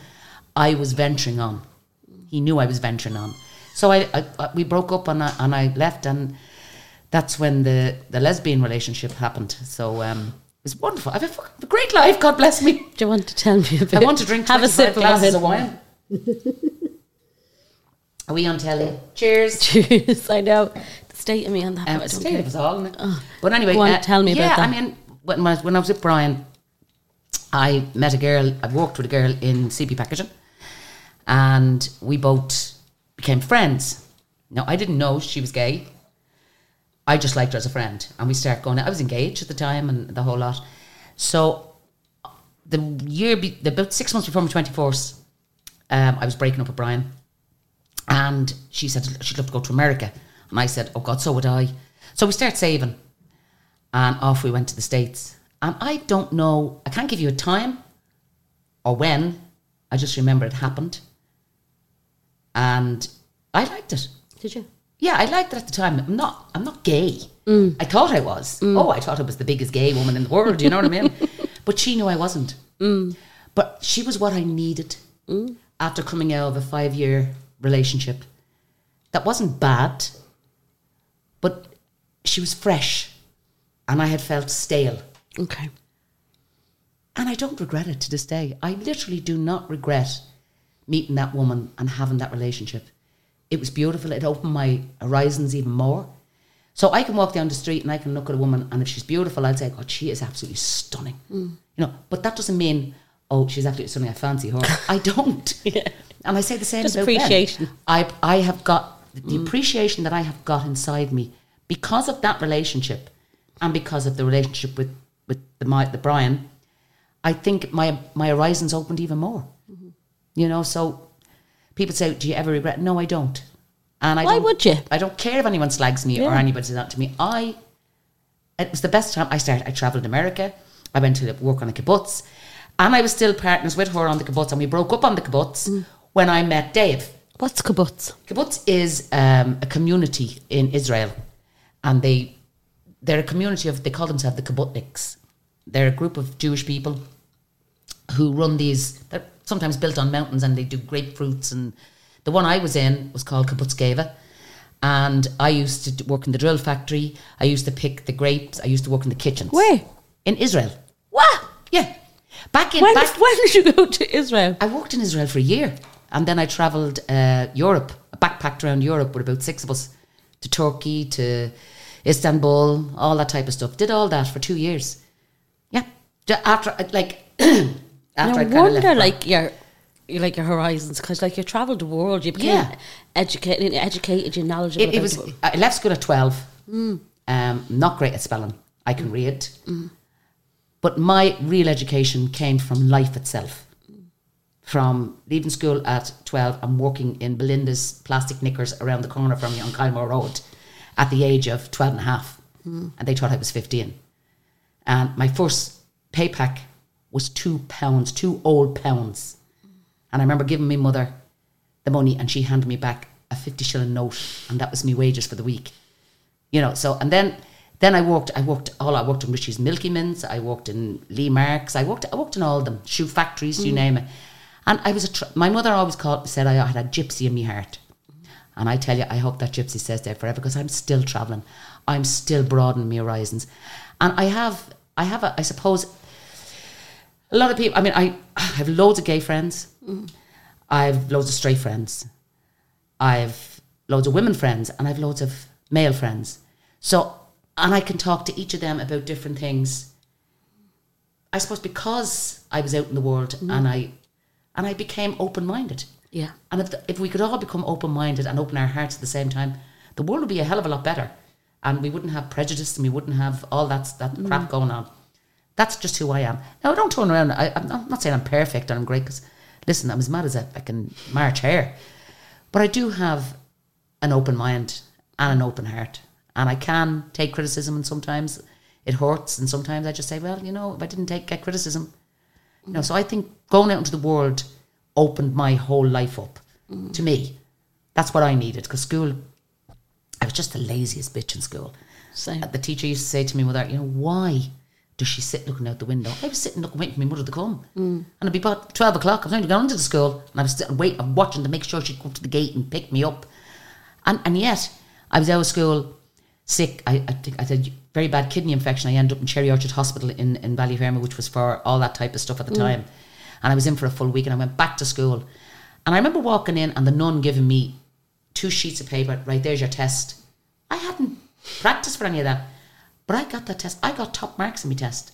I was venturing on. He knew I was venturing on. So I, I, I we broke up and I, and I left and that's when the, the lesbian relationship happened. So um, it was wonderful. I have a, great life, God bless me. Do you want to tell me a bit? I want to drink Have a sip of glasses of wine. Are we on telly? Cheers. Cheers. I know. The state of me on that. Um, it's don't state of us all, it? But anyway, Go on, uh, tell me yeah, about that. I mean, when I, was, when I was with Brian, I met a girl. I worked with a girl in CP Packaging, and we both became friends. Now I didn't know she was gay. I just liked her as a friend, and we started going. I was engaged at the time, and the whole lot. So the year, be, about six months before my twenty fourth, um, I was breaking up with Brian, and she said she'd love to go to America, and I said, "Oh God, so would I." So we started saving, and off we went to the states. And I don't know, I can't give you a time or when. I just remember it happened, and I liked it. Did you? Yeah, I liked it at the time. I'm not. I'm not gay. Mm. I thought I was. Mm. Oh, I thought I was the biggest gay woman in the world. You know what I mean? But she knew I wasn't. Mm. But she was what I needed after coming out of a five-year relationship. That wasn't bad, but she was fresh, and I had felt stale. Okay. And I don't regret it to this day. I literally do not regret meeting that woman and having that relationship. It was beautiful. It opened my horizons even more. So I can walk down the street and I can look at a woman, and if she's beautiful, I'll say, God, she is absolutely stunning. Mm. You know, but that doesn't mean oh, she's absolutely stunning. I fancy her. I don't. yeah. And I say the same Just about appreciation. I I have got the mm. appreciation that I have got inside me because of that relationship, and because of the relationship with with the my the Brian. I think my my horizons opened even more. Mm-hmm. You know, so people say, "Do you ever regret?" No, I don't. And I Why don't- would you? I don't care if anyone slags me or Yeah. anybody says that to me. I it was the best time I started. I travelled America. I went to work on the kibbutz, and I was still partners with her on the kibbutz, and we broke up on the kibbutz Mm. when I met Dave. What's kibbutz? Kibbutz is um, a community in Israel, and they they're a community of they call themselves the kibbutzniks. They're a group of Jewish people who run these. They're sometimes built on mountains, and they do grapefruits. And the one I was in was called Kibbutz Geva, and I used to work in the drill factory. I used to pick the grapes. I used to work in the kitchens. Where? In Israel. What? Yeah. Back in When, back, when did you go to Israel? I worked in Israel for a year, and then I travelled uh, Europe. Backpacked around Europe with about six of us to Turkey, to Istanbul, all that type of stuff. Did all that for two years. Yeah, after uh, like after I kind wonder, left. like your, you like your horizons, because like you travelled the world, you became Yeah. educated, educated, you knowledgeable. it, it was. I left school at twelve. Mm. Um, not great at spelling. I can mm. read, mm. but my real education came from life itself. From leaving school at 12 I'm working in Belinda's plastic knickers around the corner from me on Kylemore Road at the age of 12 and a half. And they thought I was 15. And my first pay pack was two pounds, two old pounds. And I remember giving my mother the money and she handed me back a 50 shilling note and that was my wages for the week. You know, so, and then, then I worked, I worked all, I worked in Richie's Milky Mints, I worked in Lee Marks, I worked, I worked in all of them, shoe factories, you mm. name it. And I was a, tr- my mother always called, said I had a gypsy in my heart. And I tell you, I hope that gypsy stays there forever because I'm still travelling. I'm still broadening my horizons. And I have, I have, a, I suppose, a lot of people, I mean, I, I have loads of gay friends. I've loads of straight friends. I've loads of women friends and I've loads of male friends. So, and I can talk to each of them about different things. I suppose because I was out in the world mm-hmm. and I, and I became open minded. Yeah. And if, the, if we could all become open minded and open our hearts at the same time, the world would be a hell of a lot better. And we wouldn't have prejudice and we wouldn't have all that, that crap mm. going on. That's just who I am. Now, don't turn around. I, I'm, not, saying I'm perfect and I'm great because, listen, I'm as mad as a fucking March hare. But I do have an open mind and an open heart. And I can take criticism and sometimes it hurts. And sometimes I just say, well, you know, if I didn't take get criticism, you know, so I think going out into the world opened my whole life up mm-hmm. to me. That's what I needed because school, I was just the laziest bitch in school. Same. The teacher used to say to me, mother, you know, why does she sit looking out the window? I was sitting looking, waiting for my mother to come. Mm. And it'd be about 12 o'clock. I was going to go into the school and I was sitting, waiting, I'm watching to make sure she'd come to the gate and pick me up. And, and yet, I was out of school sick. I, I think I had very bad kidney infection. I ended up in Cherry Orchard Hospital in, in Ballyfermot, which was for all that type of stuff at the mm. time. And I was in for a full week and I went back to school. And I remember walking in and the nun giving me two sheets of paper. Right, there's your test. I hadn't practiced for any of that. But I got that test. I got top marks in my test.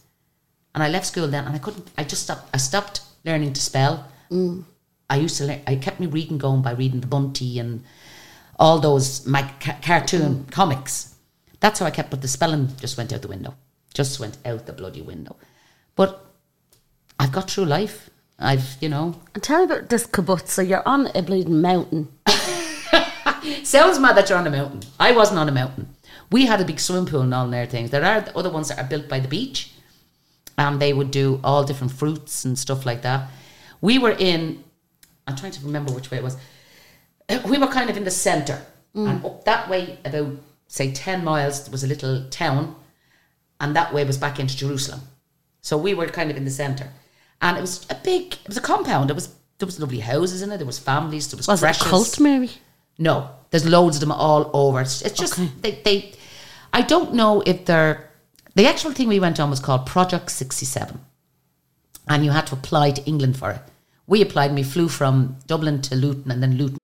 And I left school then and I couldn't, I just stopped, I stopped learning to spell. Mm. I used to learn, I kept me reading going by reading the Bunty and all those my ca- cartoon mm. comics. That's how I kept, but the spelling just went out the window. Just went out the bloody window. But I've got through life. I've, you know, And tell me about this kibbutz. So you're on a bleeding mountain. Sounds mad that you're on a mountain. I wasn't on a mountain. We had a big swimming pool and all their things. There are other ones that are built by the beach, and they would do all different fruits and stuff like that. We were in. I'm trying to remember which way it was. Uh, We were kind of in the centre, and up that way, about say ten miles, was a little town, and that way was back into Jerusalem. So we were kind of in the centre, and it was a big. It was a compound. It was there was lovely houses in it. There was families. There was, Was it a cult, Mary? No, there's loads of them all over. It's, it's just Okay. they, they. I don't know if they're. The actual thing we went on was called Project Sixty Seven, and you had to apply to England for it. We applied, and we flew from Dublin to Luton, and then Luton.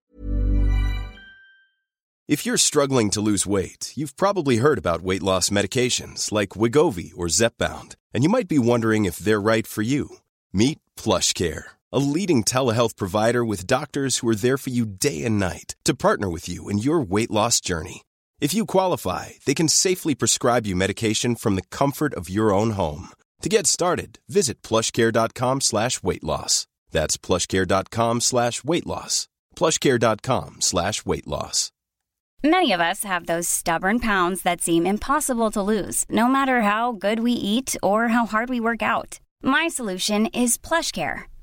If you're struggling to lose weight, you've probably heard about weight loss medications like Wegovy or Zepbound, and you might be wondering if they're right for you. Meet PlushCare, a leading telehealth provider with doctors who are there for you day and night to partner with you in your weight loss journey. If you qualify, they can safely prescribe you medication from the comfort of your own home. To get started, visit plushcare.com slash weight loss. That's plushcare.com slash weight loss. plushcare.com slash weight loss. Many of us have those stubborn pounds that seem impossible to lose, no matter how good we eat or how hard we work out. My solution is PlushCare.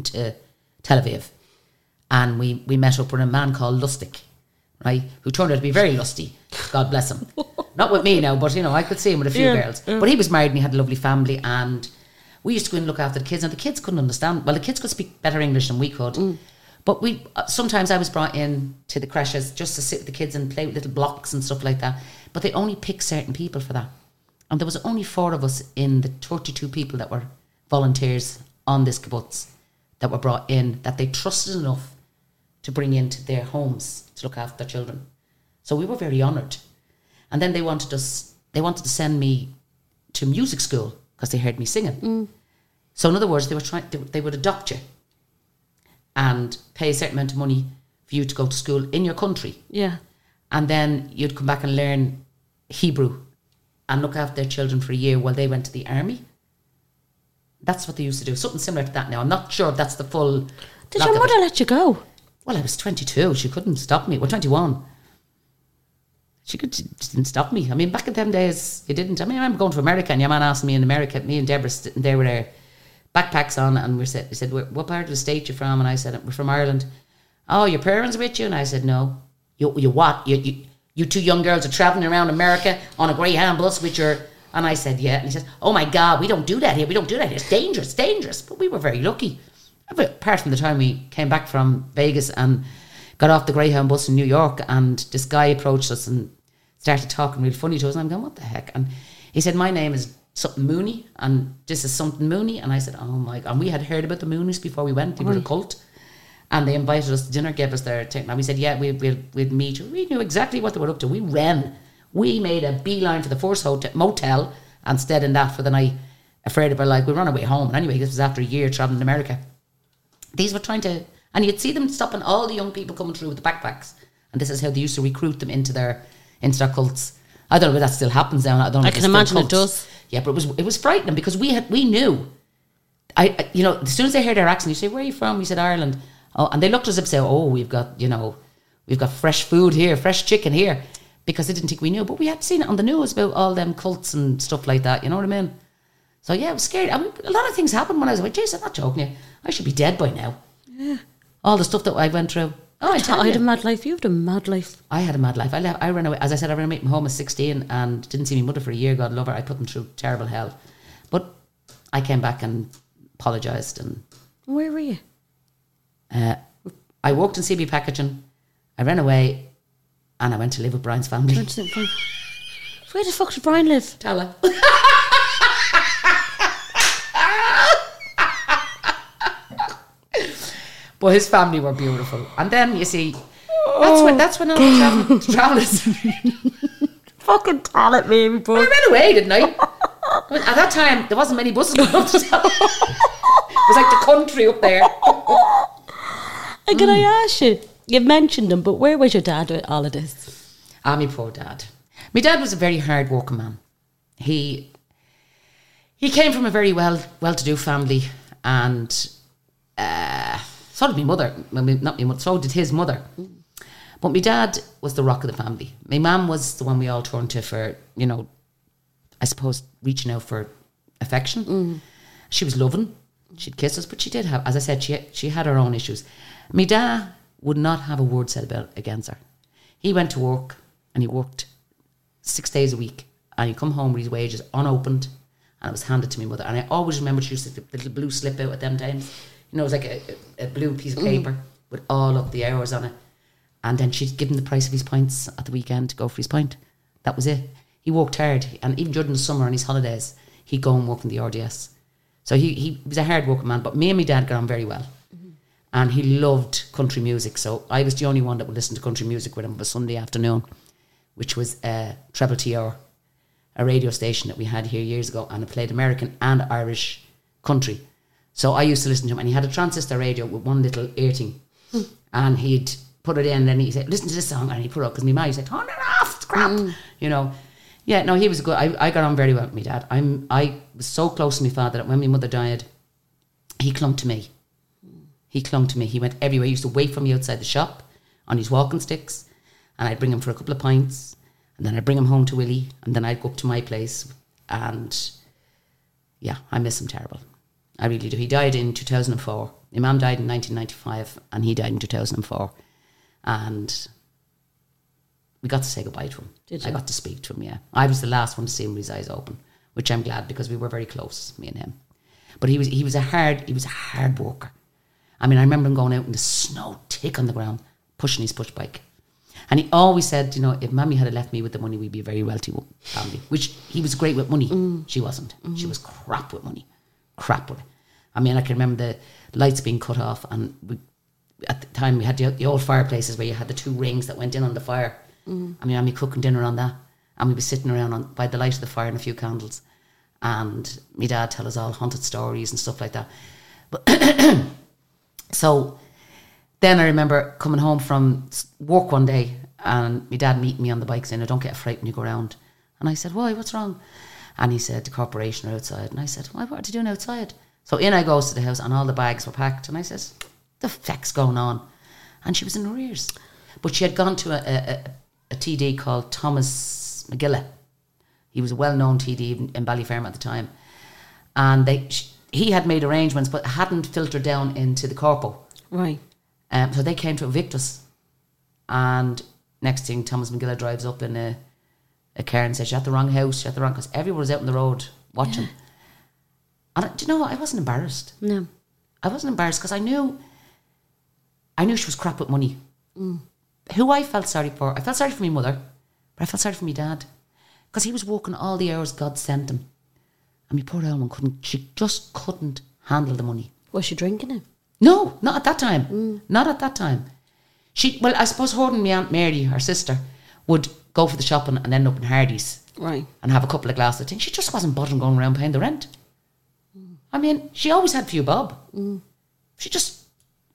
To Tel Aviv, and we we met up with a man called Lustig, right, who turned out to be very lusty. God bless him. Not with me now, but you know I could see him with a few Yeah, girls. But he was married and he had a lovely family, and we used to go and look after the kids, and the kids couldn't understand. Well, the kids could speak better English than we could. But we uh, sometimes I was brought in to the creches just to sit with the kids and play with little blocks and stuff like that. But they only pick certain people for that, and there was only four of us in the thirty-two people that were volunteers on this kibbutz that were brought in that they trusted enough to bring into their homes to look after their children. So we were very honoured. And then they wanted us, they wanted to send me to music school because they heard me singing. Mm. So in other words, they were trying, they, they would adopt you and pay a certain amount of money for you to go to school in your country. Yeah. And then you'd come back and learn Hebrew and look after their children for a year while they went to the army. That's what they used to do. Something similar to that now. I'm not sure if that's the full. Did your mother let you go? Well, I was 22. She couldn't stop me. Well, 21. She, could, she didn't stop me. I mean, back in them days, it didn't. I mean, I remember going to America and your man asked me in America, me and Deborah sitting there with our backpacks on, and we said, we said, what part of the state you from? And I said, we're from Ireland. Oh, your parents with you? And I said, no. You, you what? You, you, you two young girls are traveling around America on a Greyhound bus with your. And I said, yeah. And he says, oh my God, we don't do that here. We don't do that here. It's dangerous, dangerous. But we were very lucky. Apart from the time we came back from Vegas and got off the Greyhound bus in New York, and this guy approached us and started talking real funny to us. And I'm going, what the heck? And he said, my name is something Mooney, and this is something Mooney. And I said, oh my God. And we had heard about the Moonies before we went. They were a cult. And they invited us to dinner, gave us their ticket. And we said, yeah, we, we'd, we'd meet. We knew exactly what they were up to. We ran. We made a beeline for the Force hotel, motel and stayed in that for the night, afraid of our life. We ran away home. And anyway, this was after a year traveling to America. These were trying to, and you'd see them stopping all the young people coming through with the backpacks. And this is how they used to recruit them into their, into their cults. I don't know if that still happens now. I don't know I can imagine it does. Yeah, but it was it was frightening because we had we knew. I, I you know as soon as they heard our accent, you say, "Where are you from?" We said, "Ireland." Oh, and they looked at us and said, "Oh, we've got you know, we've got fresh food here, fresh chicken here," because they didn't think we knew. But we had seen it on the news about all them cults and stuff like that. You know what I mean? So yeah, I was scared. I mean, a lot of things happened when I was like, "Jeez, I'm not joking you. I should be dead by now." Yeah. All the stuff that I went through. Oh, I I had a mad life. You had a mad life. I had a mad life. I left, I ran away. As I said, I ran away from home at 16 and didn't see my mother for a year. God love her. I put them through terrible hell. But I came back and apologised. And Where were you? uh, I worked in CB packaging. I ran away and I went to live with Brian's family. Where did Brian- Where the fuck did Brian live? Tell her. but his family were beautiful. And then you see, that's when that's when all the oh. travel, travellers. Fucking talent, baby boy. I ran away, didn't I? At that time, there wasn't many buses going up to town. it was like the country up there. And can I mm. ask you? You've mentioned him, but where was your dad with all of this? Ah, my poor dad. My dad was a very hard working man. He he came from a very well well to do family, and uh, so did my mother. Well, me- not my mother. So did his mother. But my dad was the rock of the family. My mum was the one we all turned to for you know, I suppose reaching out for affection. She was loving. She'd kiss us, but she did have, as I said, she she had her own issues. My dad would not have a word said about against her. He went to work and he worked six days a week, and he'd come home with his wages unopened, and it was handed to my mother. And I always remember she used to the little blue slip out at them times. You know, it was like a, a, blue piece of mm. paper with all of the hours on it. And then she'd give him the price of his pints at the weekend to go for his pint. That was it. He worked hard, and even during the summer and his holidays, he'd go and work in the RDS. So he, he was a hard working man, but me and my dad got on very well. And he loved country music. So I was the only one that would listen to country music with him on a Sunday afternoon, which was uh, Treble TR, a radio station that we had here years ago, and it played American and Irish country. So I used to listen to him, and he had a transistor radio with one little ear thing. And he'd put it in, and then he said, Listen to this song. And he put it up, because my mum said, Turn it off, it's crap. You know. Yeah, no, he was good. I, I got on very well with my dad. I'm, I was so close to my father that when my mother died, he clung to me. He clung to me. He went everywhere. He used to wait for me outside the shop on his walking sticks, and I'd bring him for a couple of pints, and then I'd bring him home to Willie, and then I'd go up to my place, and yeah, I miss him terrible. I really do. He died in 2004. My mum died in 1995, and he died in 2004, and we got to say goodbye to him. Did I you? got to speak to him. Yeah, I was the last one to see him with his eyes open, which I'm glad because we were very close, me and him. But he was he was a hard he was a hard worker. I mean, I remember him going out in the snow, tick on the ground, pushing his push bike. And he always said, you know, if Mammy had left me with the money, we'd be a very wealthy family. Which he was great with money. Mm. She wasn't. Mm-hmm. She was crap with money. Crap with it. I mean, I can remember the lights being cut off, and we, at the time we had the, the old fireplaces where you had the two rings that went in on the fire. Mm. I mean, Mammy cooking dinner on that, and we'd be sitting around on, by the light of the fire and a few candles, and my dad tell us all haunted stories and stuff like that. But so then I remember coming home from work one day and my dad meeting me on the bike saying, oh, don't get afraid when you go around. And I said, why, what's wrong? And he said, the corporation are outside. And I said, why, what are they doing outside? So in I goes to the house and all the bags were packed. And I says, the feck's going on? And she was in arrears. But she had gone to a, a, a, a TD called Thomas McGilla. He was a well-known TD in, in Ballyfermot at the time. And they, sh he had made arrangements but hadn't filtered down into the corpo. Right. Um, so they came to evict us. And next thing, Thomas McGilla drives up in a, a car and says, You're at the wrong house, you're at the wrong because everyone was out on the road watching. And I, do you know what? I wasn't embarrassed. No. I wasn't embarrassed because I knew I knew she was crap with money. Who I felt sorry for, I felt sorry for my mother, but I felt sorry for my dad. Because he was walking all the hours God sent him. And my poor Elman couldn't, she just couldn't handle the money. Was she drinking it? No, not at that time. Not at that time. She well, I suppose her and my aunt Mary, her sister, would go for the shopping and end up in Hardy's Right. and have a couple of glasses of things. She just wasn't bothering going around paying the rent. I mean, she always had few bob. She just,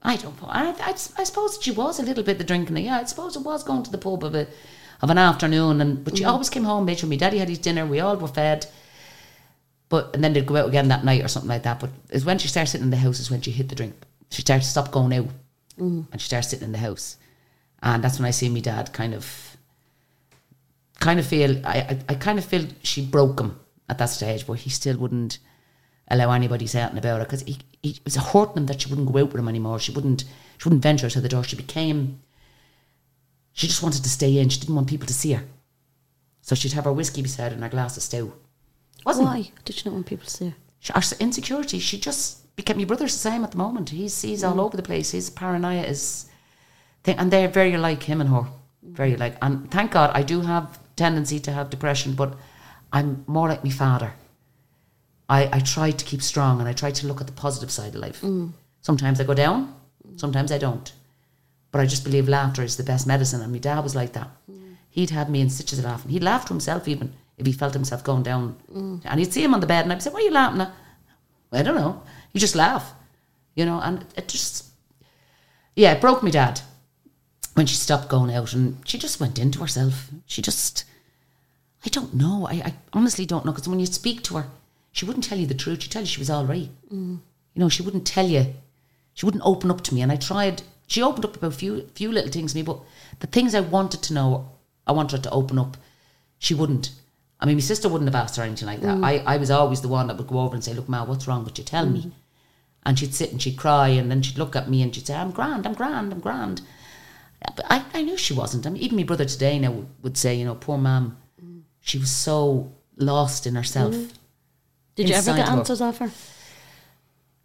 I don't know. I, I, I suppose she was a little bit the drinking. Yeah, I suppose it was going to the pub of a of an afternoon, and but she mm. always came home, made sure my daddy had his dinner. We all were fed. But and then they'd go out again that night or something like that. But it's when she started sitting in the house is when she hit the drink. She started to stop going out, mm. and she started sitting in the house, and that's when I see my dad kind of, kind of feel I, I, I kind of feel she broke him at that stage, but he still wouldn't allow anybody to say anything about it because he, he it was hurting him that she wouldn't go out with him anymore. She wouldn't she wouldn't venture out of the door. She became. She just wanted to stay in. She didn't want people to see her, so she'd have her whiskey beside her and her glass of stew. Wasn't Why did you not want people to see her? she, her insecurity. She just became. My brother's the same at the moment. He's he's all mm. over the place. His paranoia is, thing, and they're very like him and her, very like. And thank God, I do have tendency to have depression, but I'm more like my father. I I try to keep strong and I try to look at the positive side of life. Mm. Sometimes I go down, mm. Sometimes I don't. But I just believe laughter is the best medicine. And my dad was like that. He'd have me in stitches laughing. He'd laugh to himself even if he felt himself going down. Mm. And he'd see him on the bed and I'd say, What are you laughing at? I don't know. You just laugh. You know, and it just, yeah, it broke me dad when she stopped going out and she just went into herself. She just, I don't know. I, I honestly don't know because when you speak to her, she wouldn't tell you the truth. She'd tell you she was all right. Mm. You know, she wouldn't tell you. She wouldn't open up to me. And I tried. She opened up about a few few little things to me, but the things I wanted to know, I wanted her to open up. She wouldn't. I mean, my sister wouldn't have asked her anything like that. Mm. I, I was always the one that would go over and say, "Look, Ma, what's wrong? But you tell me." Mm. And she'd sit and she'd cry, and then she'd look at me and she'd say, "I'm grand, I'm grand, I'm grand." But I, I knew she wasn't. I mean, even my brother today now would, would say, you know, poor mum, she was so lost in herself. Mm. Did you ever get answers off her?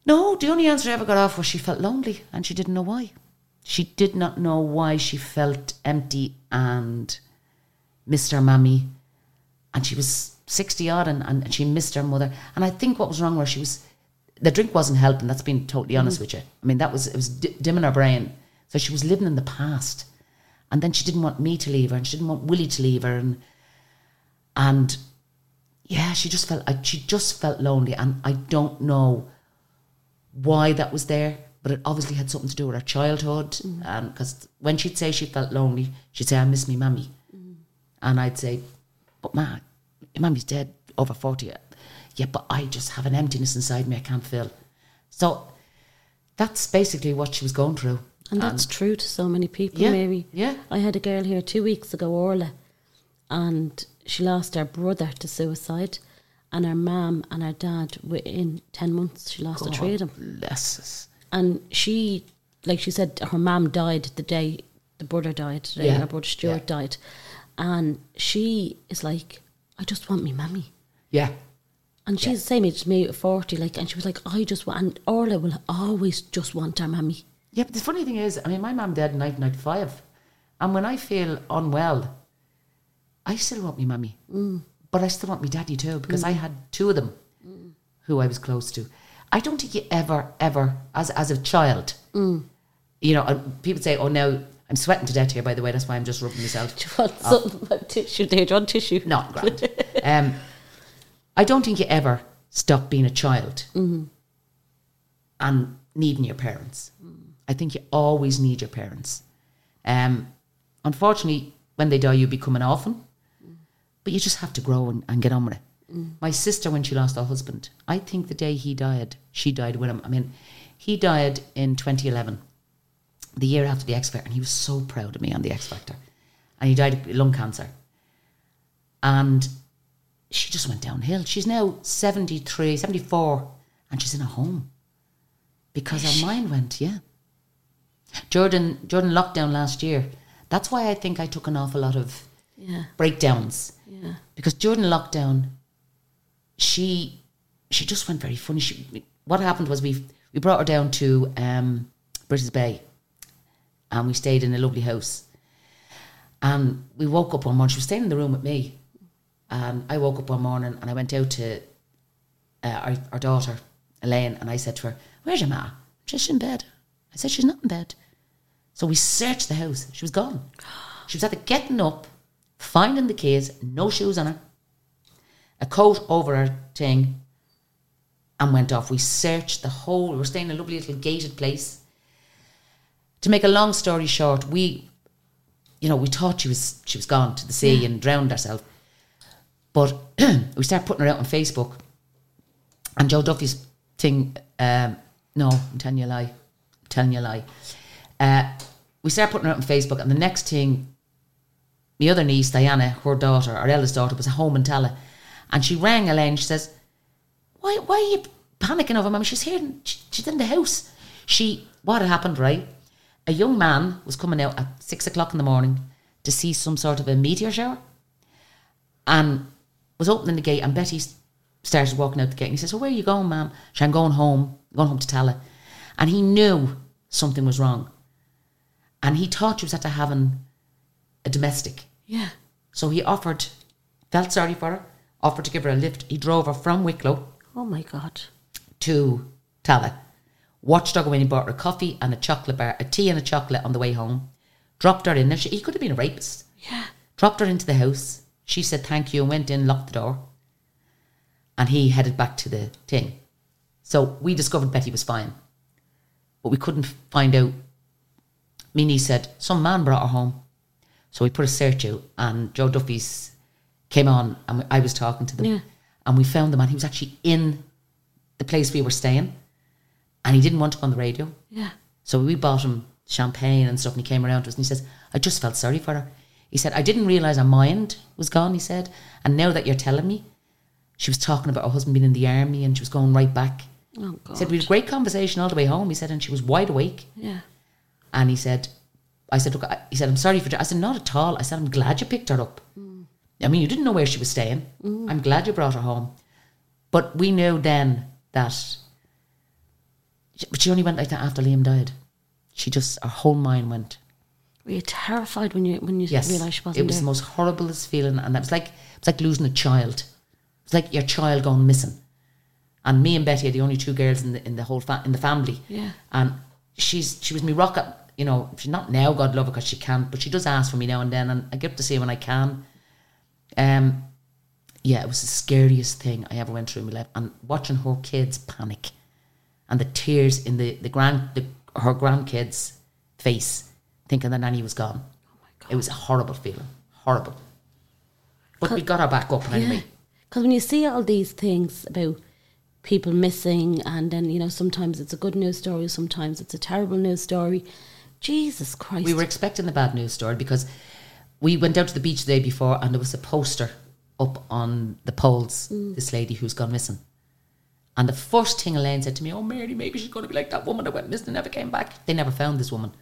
No, the only answer I ever got off was she felt lonely and she didn't know why. She did not know why she felt empty and missed her mammy. And she was 60 odd and, and she missed her mother. And I think what was wrong was she was, the drink wasn't helping, that's being totally honest mm-hmm. with you. I mean, that was, it was d- dimming her brain. So she was living in the past. And then she didn't want me to leave her and she didn't want Willie to leave her. And, and yeah, she just felt, I- she just felt lonely. And I don't know why that was there, but it obviously had something to do with her childhood. Mm-hmm. And because when she'd say she felt lonely, she'd say, "I miss me mummy," mm-hmm. and I'd say, "But ma, your mummy's dead, over forty. Yeah, but I just have an emptiness inside me I can't fill." So that's basically what she was going through. And that's true to so many people, Yeah, maybe. yeah. I had a girl here two weeks ago, Orla, and she lost her brother to suicide, and her mum and her dad within 10 months, she lost the three of them. Bless us. And she, like she said, her mum died the day the brother died, the day Yeah, her brother Stuart yeah. died. And she is like, I just want me mummy. Yeah, And she's the same age as me at 40, like, and she was like, I just want, and Orla will always just want her mummy. yeah. But the funny thing is, I mean, my mum died in 1995, and when I feel unwell, I still want me mummy, mm. but I still want me daddy too because mm. I had two of them mm. who I was close to. I don't think you ever, ever, as as a child, mm. you know, people say, "Oh, now I'm sweating to death here." By the way, that's why I'm just rubbing myself. Do you want something like tissue? Do you want tissue? No, grand. um, I don't think you ever stop being a child and needing your parents. I think you always need your parents. Um, unfortunately, when they die, you become an orphan, but you just have to grow and, and get on with it. My sister, when she lost her husband, I think the day he died, she died with him. I mean, he died in 2011, the year after the X Factor, and he was so proud of me on the X Factor. And he died of lung cancer. And she just went downhill. She's now 73, 74, and she's in a home because her mind went, yeah. Jordan, Jordan lockdown last year. That's why I think I took an awful lot of Yeah. breakdowns Yeah. because Jordan lockdown, she she just went very funny. She, what happened was we we brought her down to um, Brittas Bay, and we stayed in a lovely house. And we woke up one morning. She was staying in the room with me, and I woke up one morning and I went out to uh, our, our daughter Elaine, and I said to her, "Where's your ma?" She's in bed. I said, "She's not in bed." So we searched the house. She was gone. She was either getting up, finding the keys, no shoes on her, a coat over her thing, and went off. We searched the whole. We were staying in a lovely little gated place. To make a long story short, we, you know, we thought she was she was gone to the sea and drowned herself, but we started putting her out on Facebook. And Joe Duffy's thing, um, no, I'm telling you a lie. I'm telling you a lie. Uh, we started putting her out on Facebook, and the next thing, my other niece, Diana, her daughter, our eldest daughter, was at home in Tallaght. And she rang Elaine. She says, why, why are you panicking over mum? She's here. she- She's in the house. She, what had happened, right? A young man was coming out at six o'clock in the morning to see some sort of a meteor shower and was opening the gate. And Betty started walking out the gate. And he says, Oh, where are you going, ma'am? She said, I'm going home, going home to Tallaght. And he knew something was wrong. And he thought she was after having a domestic. Yeah. So he offered, felt sorry for her, offered to give her a lift. He drove her from Wicklow Oh my God. to Tallaght. Watched her go he bought her a coffee and a chocolate bar, a tea and a chocolate on the way home. Dropped her in there. She, he could have been a rapist. Yeah. Dropped her into the house. She said thank you and went in, locked the door. And he headed back to the thing. So we discovered Betty was fine. But we couldn't find out. Niece said, some man brought her home. So we put a search out and Joe Duffy's came on and I was talking to them. Yeah. And we found the man. He was actually in the place we were staying. And he didn't want to go on the radio. Yeah. So we bought him champagne and stuff, and he came around to us and he says, I just felt sorry for her. He said, I didn't realise her mind was gone, he said. And now that you're telling me, she was talking about her husband being in the army and she was going right back. Oh God. He said, We had a great conversation all the way home, he said, and she was wide awake. yeah. And he said, I said, look, I, he said, I'm sorry for, you. I said, not at all. I said, I'm glad you picked her up. Mm. I mean, you didn't know where she was staying. Mm. I'm glad you brought her home. But we knew then that, but she only went like that after Liam died. She just, her whole mind went, Were you terrified when you when you Yes, realised she wasn't it was there? the most horriblest feeling, and it was like it was like losing a child. It's like your child gone missing. And me and Betty are the only two girls in the in the whole fa- in the family. Yeah. And she's she was me rocket. You know, she's not now, God love her, because she can't, but she does ask for me now and then, and I get up to see her when I can. Um, yeah, it was the scariest thing I ever went through in my life, and watching her kids panic, and the tears in the the grand the, her grandkids' face, thinking that Nanny was gone. Oh It was a horrible feeling, horrible. But we got her back up anyway. Because when you see all these things about people missing, and then you know sometimes it's a good news story, sometimes it's a terrible news story. Jesus Christ! We were expecting the bad news story because we went down to the beach the day before and there was a poster up on the poles, mm. this lady who's gone missing. And the first thing Elaine said to me, Oh, Mary, maybe she's going to be like that woman that went missing and never came back. They never found this woman.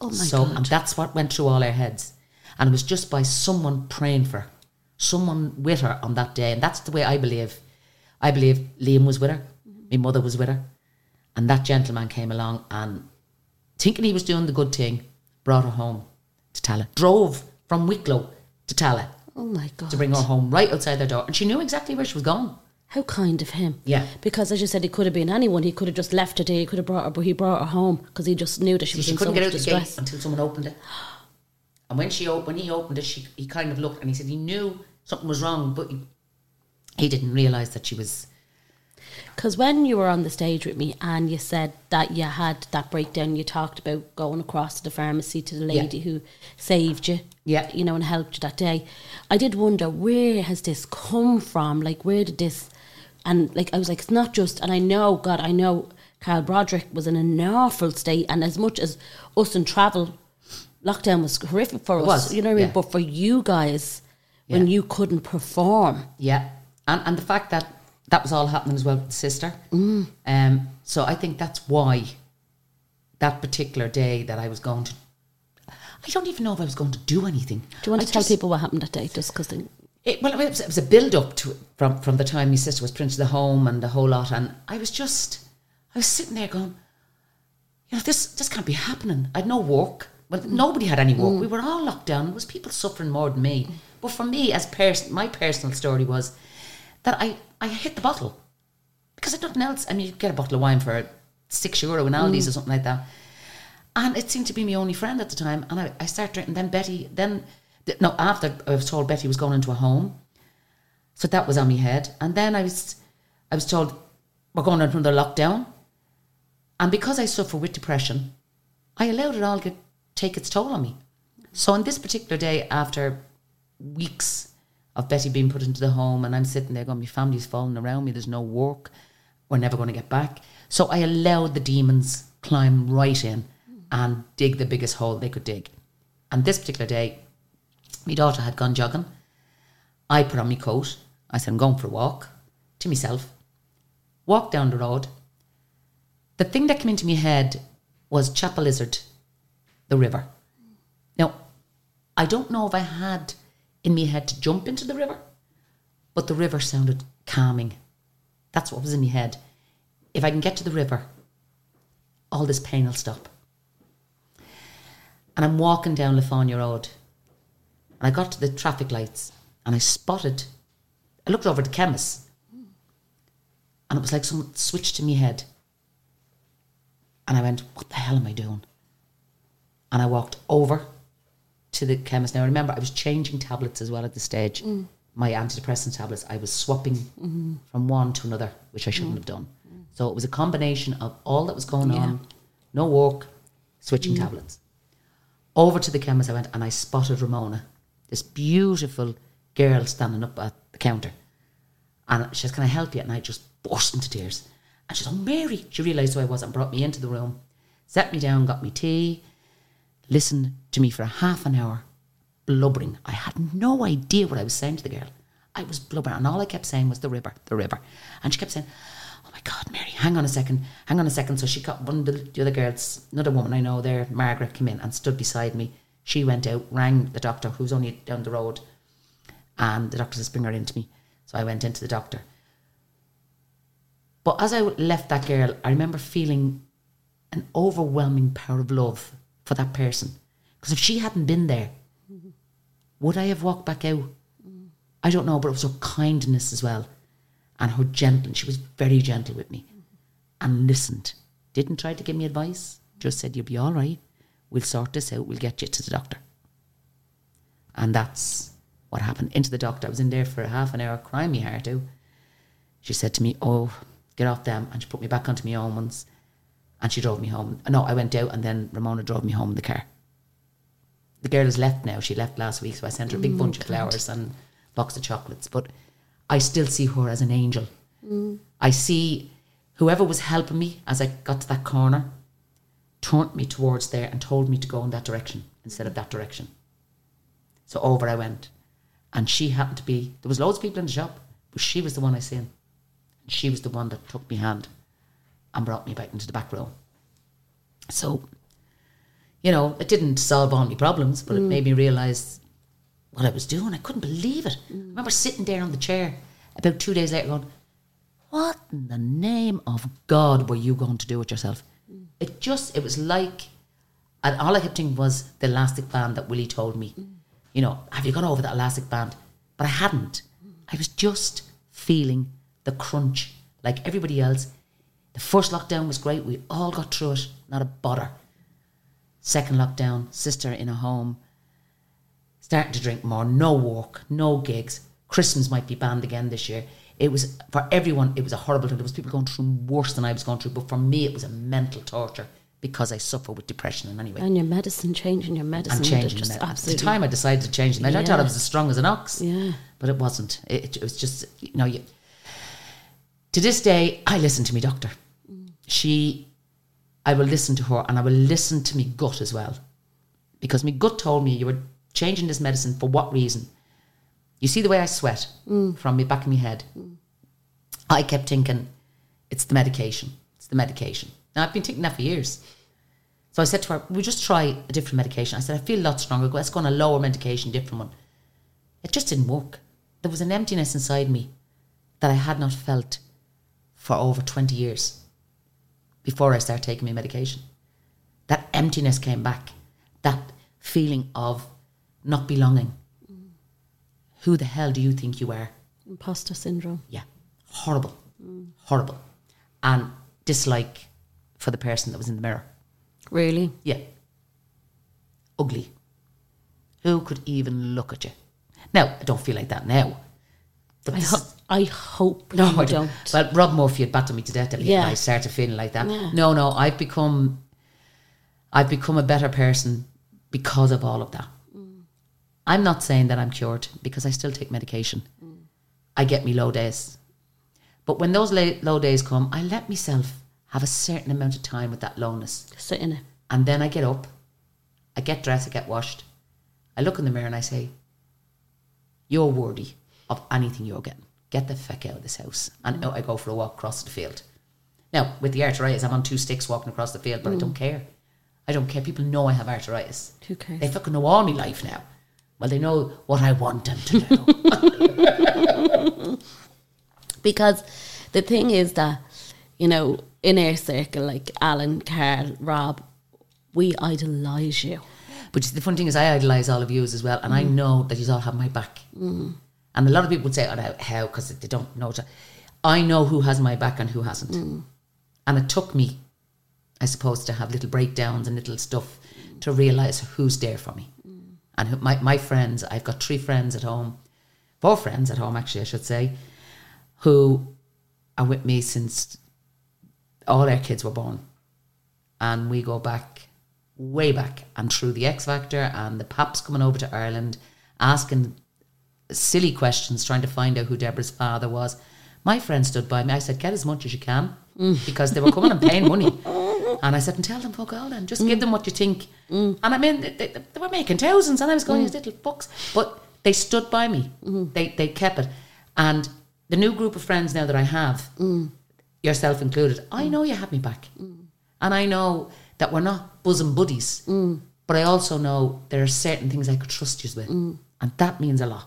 oh my so, God! and that's what went through all our heads. And it was just by someone praying for her, someone with her on that day. And that's the way I believe. I believe Liam was with her, my mother was with her. And that gentleman came along and, thinking he was doing the good thing, brought her home to Tallaght. Drove from Wicklow to Tallaght oh my God! to bring her home right outside their door. And she knew exactly where she was going. How kind of him. Yeah. Because as you said, it could have been anyone. He could have just left her there. He could have brought her, but he brought her home because he just knew that she was she in couldn't so get much distress. gate until someone opened it. And when she op- when he opened it, she, he kind of looked and he said he knew something was wrong, but he, he didn't realise that she was. Because when you were on the stage with me and you said that you had that breakdown, you talked about going across to the pharmacy to the Yeah. lady who saved you, Yeah. you know, and helped you that day. I did wonder where has this come from? Like, where did this? And like, I was like, it's not just. And I know, God, I know, Carl Broderick was in an awful state, and as much as us in travel, lockdown was horrific for It us. was, you know what I mean? But for you guys, when you couldn't perform, Yeah. And, and the fact that that was all happening as well with sister. Mm. Um, so I think that's why that particular day that I was going to. I don't even know if I was going to do anything. do you want I to tell people what happened that day? Just because It, well, it was, it was a build up to from from the time my sister was into the home and the whole lot, and I was just, I was sitting there going, you know, this this can't be happening. I had no work. Well, mm. nobody had any work. Mm. We were all locked down. There was people suffering more than me. But for me, as person, my personal story was that I I hit the bottle because I had nothing else. I mean, you get a bottle of wine for six euro in Aldi's mm. or something like that. And it seemed to be my only friend at the time. And I, I started drinking. Then Betty, then, th- no, after I was told Betty was going into a home. So that was on my head. And then I was, I was told we're going into another lockdown. And because I suffer with depression, I allowed it all to take its toll on me. So on this particular day, after weeks of Betty being put into the home, and I'm sitting there going, my family's falling around me, there's no work, we're never going to get back. So I allowed the demons climb right in and dig the biggest hole they could dig. And this particular day, my daughter had gone jogging. I put on my coat. I said, I'm going for a walk to myself. Walked down the road. The thing that came into my head was Chapelizod, the river. Now, I don't know if I had in my head to jump into the river, but the river sounded calming. That's what was in my head. If I can get to the river, all this pain will stop. And I'm walking down Le Fanu Road, and I got to the traffic lights, and I spotted. I looked over at the chemist, and it was like someone switched to me head. And I went, what the hell am I doing? And I walked over to the chemist. Now, remember, I was changing tablets as well at the stage. Mm. My antidepressant tablets, I was swapping mm-hmm. from one to another, which I shouldn't mm. have done. So it was a combination of all that was going on, no work, switching mm. tablets. Over to the chemist I went and I spotted Ramona, this beautiful girl standing up at the counter. And she says, Can I help you? And I just burst into tears. And she said, Oh, Mary. She realised who I was and brought me into the room, set me down, got me tea, listened to me for half an hour, blubbering. I had no idea what I was saying to the girl. I was blubbering. And all I kept saying was the river, the river. And she kept saying, Oh my God, Mary, hang on a second, hang on a second. So she got one of the, the other girls, another woman I know there, Margaret, came in and stood beside me. She went out, rang the doctor, who's only down the road, and the doctor says, Bring her in to me. So I went into the doctor. But as I left that girl, I remember feeling an overwhelming power of love for that person. Because if she hadn't been there, would I have walked back out? I don't know, but it was her kindness as well. And her gentle, she was very gentle with me and listened. Didn't try to give me advice, just said, You'll be all right. We'll sort this out. We'll get you to the doctor. And that's what happened. Into the doctor. I was in there for a half an hour crying my heart out. She said to me, Oh, get off them. And she put me back onto my own ones. And she drove me home. No, I went out and then Ramona drove me home in the car. The girl has left now. She left last week, so I sent her a big mm, bunch of flowers and box of chocolates. But I still see her as an angel. Mm. I see whoever was helping me as I got to that corner turned me towards there and told me to go in that direction instead of that direction. So over I went. And she happened to be, there was loads of people in the shop, but she was the one I seen. And she was the one that took me hand and brought me back into the back row. So, you know, it didn't solve all my problems, but it mm. made me realise what I was doing. I couldn't believe it. I mm. remember sitting there on the chair about two days later going, What in the name of God were you going to do with yourself? It just, it was like, and all I kept thinking was the elastic band that Willie told me. Mm. You know, have you gone over that elastic band? But I hadn't. I was just feeling the crunch like everybody else. The first lockdown was great. We all got through it, not a bother. Second lockdown, sister in a home, starting to drink more, no work, no gigs. Christmas might be banned again this year. It was for everyone. It was a horrible thing. There was people going through worse than I was going through, but for me, it was a mental torture because I suffer with depression. And anyway, And your medicine, changing your medicine. I'm changing just med- At the time, I decided to change the med. I thought I was as strong as an ox. Yeah. But it wasn't. It, it was just, you know, you, to this day, I listen to my doctor. She, I will listen to her and I will listen to me gut as well. Because my gut told me you were changing this medicine for what reason? You see the way I sweat mm. from me back of my head. Mm. I kept thinking, it's the medication. It's the medication. Now, I've been taking that for years. So I said to her, we just try a different medication. I said, I feel a lot stronger. Let's go on a lower medication, different one. It just didn't work. There was an emptiness inside me that I had not felt for over 20 years before I started taking my medication. That emptiness came back. That feeling of not belonging. Who the hell do you think you are? Imposter syndrome. Yeah. Horrible. Mm. Horrible. And dislike for the person that was in the mirror. Really? Yeah. Ugly. Who could even look at you? Now, I don't feel like that now. But I, ho- I hope no, I don't. don't. Well, Rob Murphy had battered me to death. Yeah. Yeah. I started feeling like that. Yeah. No, no, I've become, I've become a better person because of all of that. I'm not saying that I'm cured because I still take medication. I get me low days, but when those low days come, I let myself have a certain amount of time with that lowness. Sit in it. And then I get up, I get dressed, I get washed. I look in the mirror and I say, You're worthy of anything you're getting. Get the feck out of this house. And out I go for a walk across the field. Now, with the arthritis, I'm on two sticks walking across the field, but I don't mm. care. I don't care. People know I have arthritis. Who cares? They fucking know all my life now. Well, they know what I want them to know. Because the thing is that, you know, in our circle, like Alan, Carl, Rob, we idolise you. But the funny thing is, I idolise all of you as well, and I mm. know that you all have my back. Mm. And a lot of people would say, "Oh, no, how?" Because they don't know. I know who has my back and who hasn't. Mm. And it took me I suppose, to have little breakdowns and little stuff to realise who's there for me. And who, my, my friends, I've got three friends at home, four friends at home, actually, I should say, who are with me since all our kids were born. And we go back, way back, and through the X Factor and the Paps coming over to Ireland, asking silly questions, trying to find out who Deborah's father was. My friend stood by me. I said, "Get as much as you can," mm. because they were coming and paying money. And I said, "And tell them fuck all, then just give mm. them what you think." Mm. And I mean, they, they, they were making thousands, and I was going, mm. "You little fucks," but they stood by me. They they kept it, and the new group of friends now that I have, yourself included, I know you have me back, and I know that we're not bosom buddies, but I also know there are certain things I could trust you with, and that means a lot.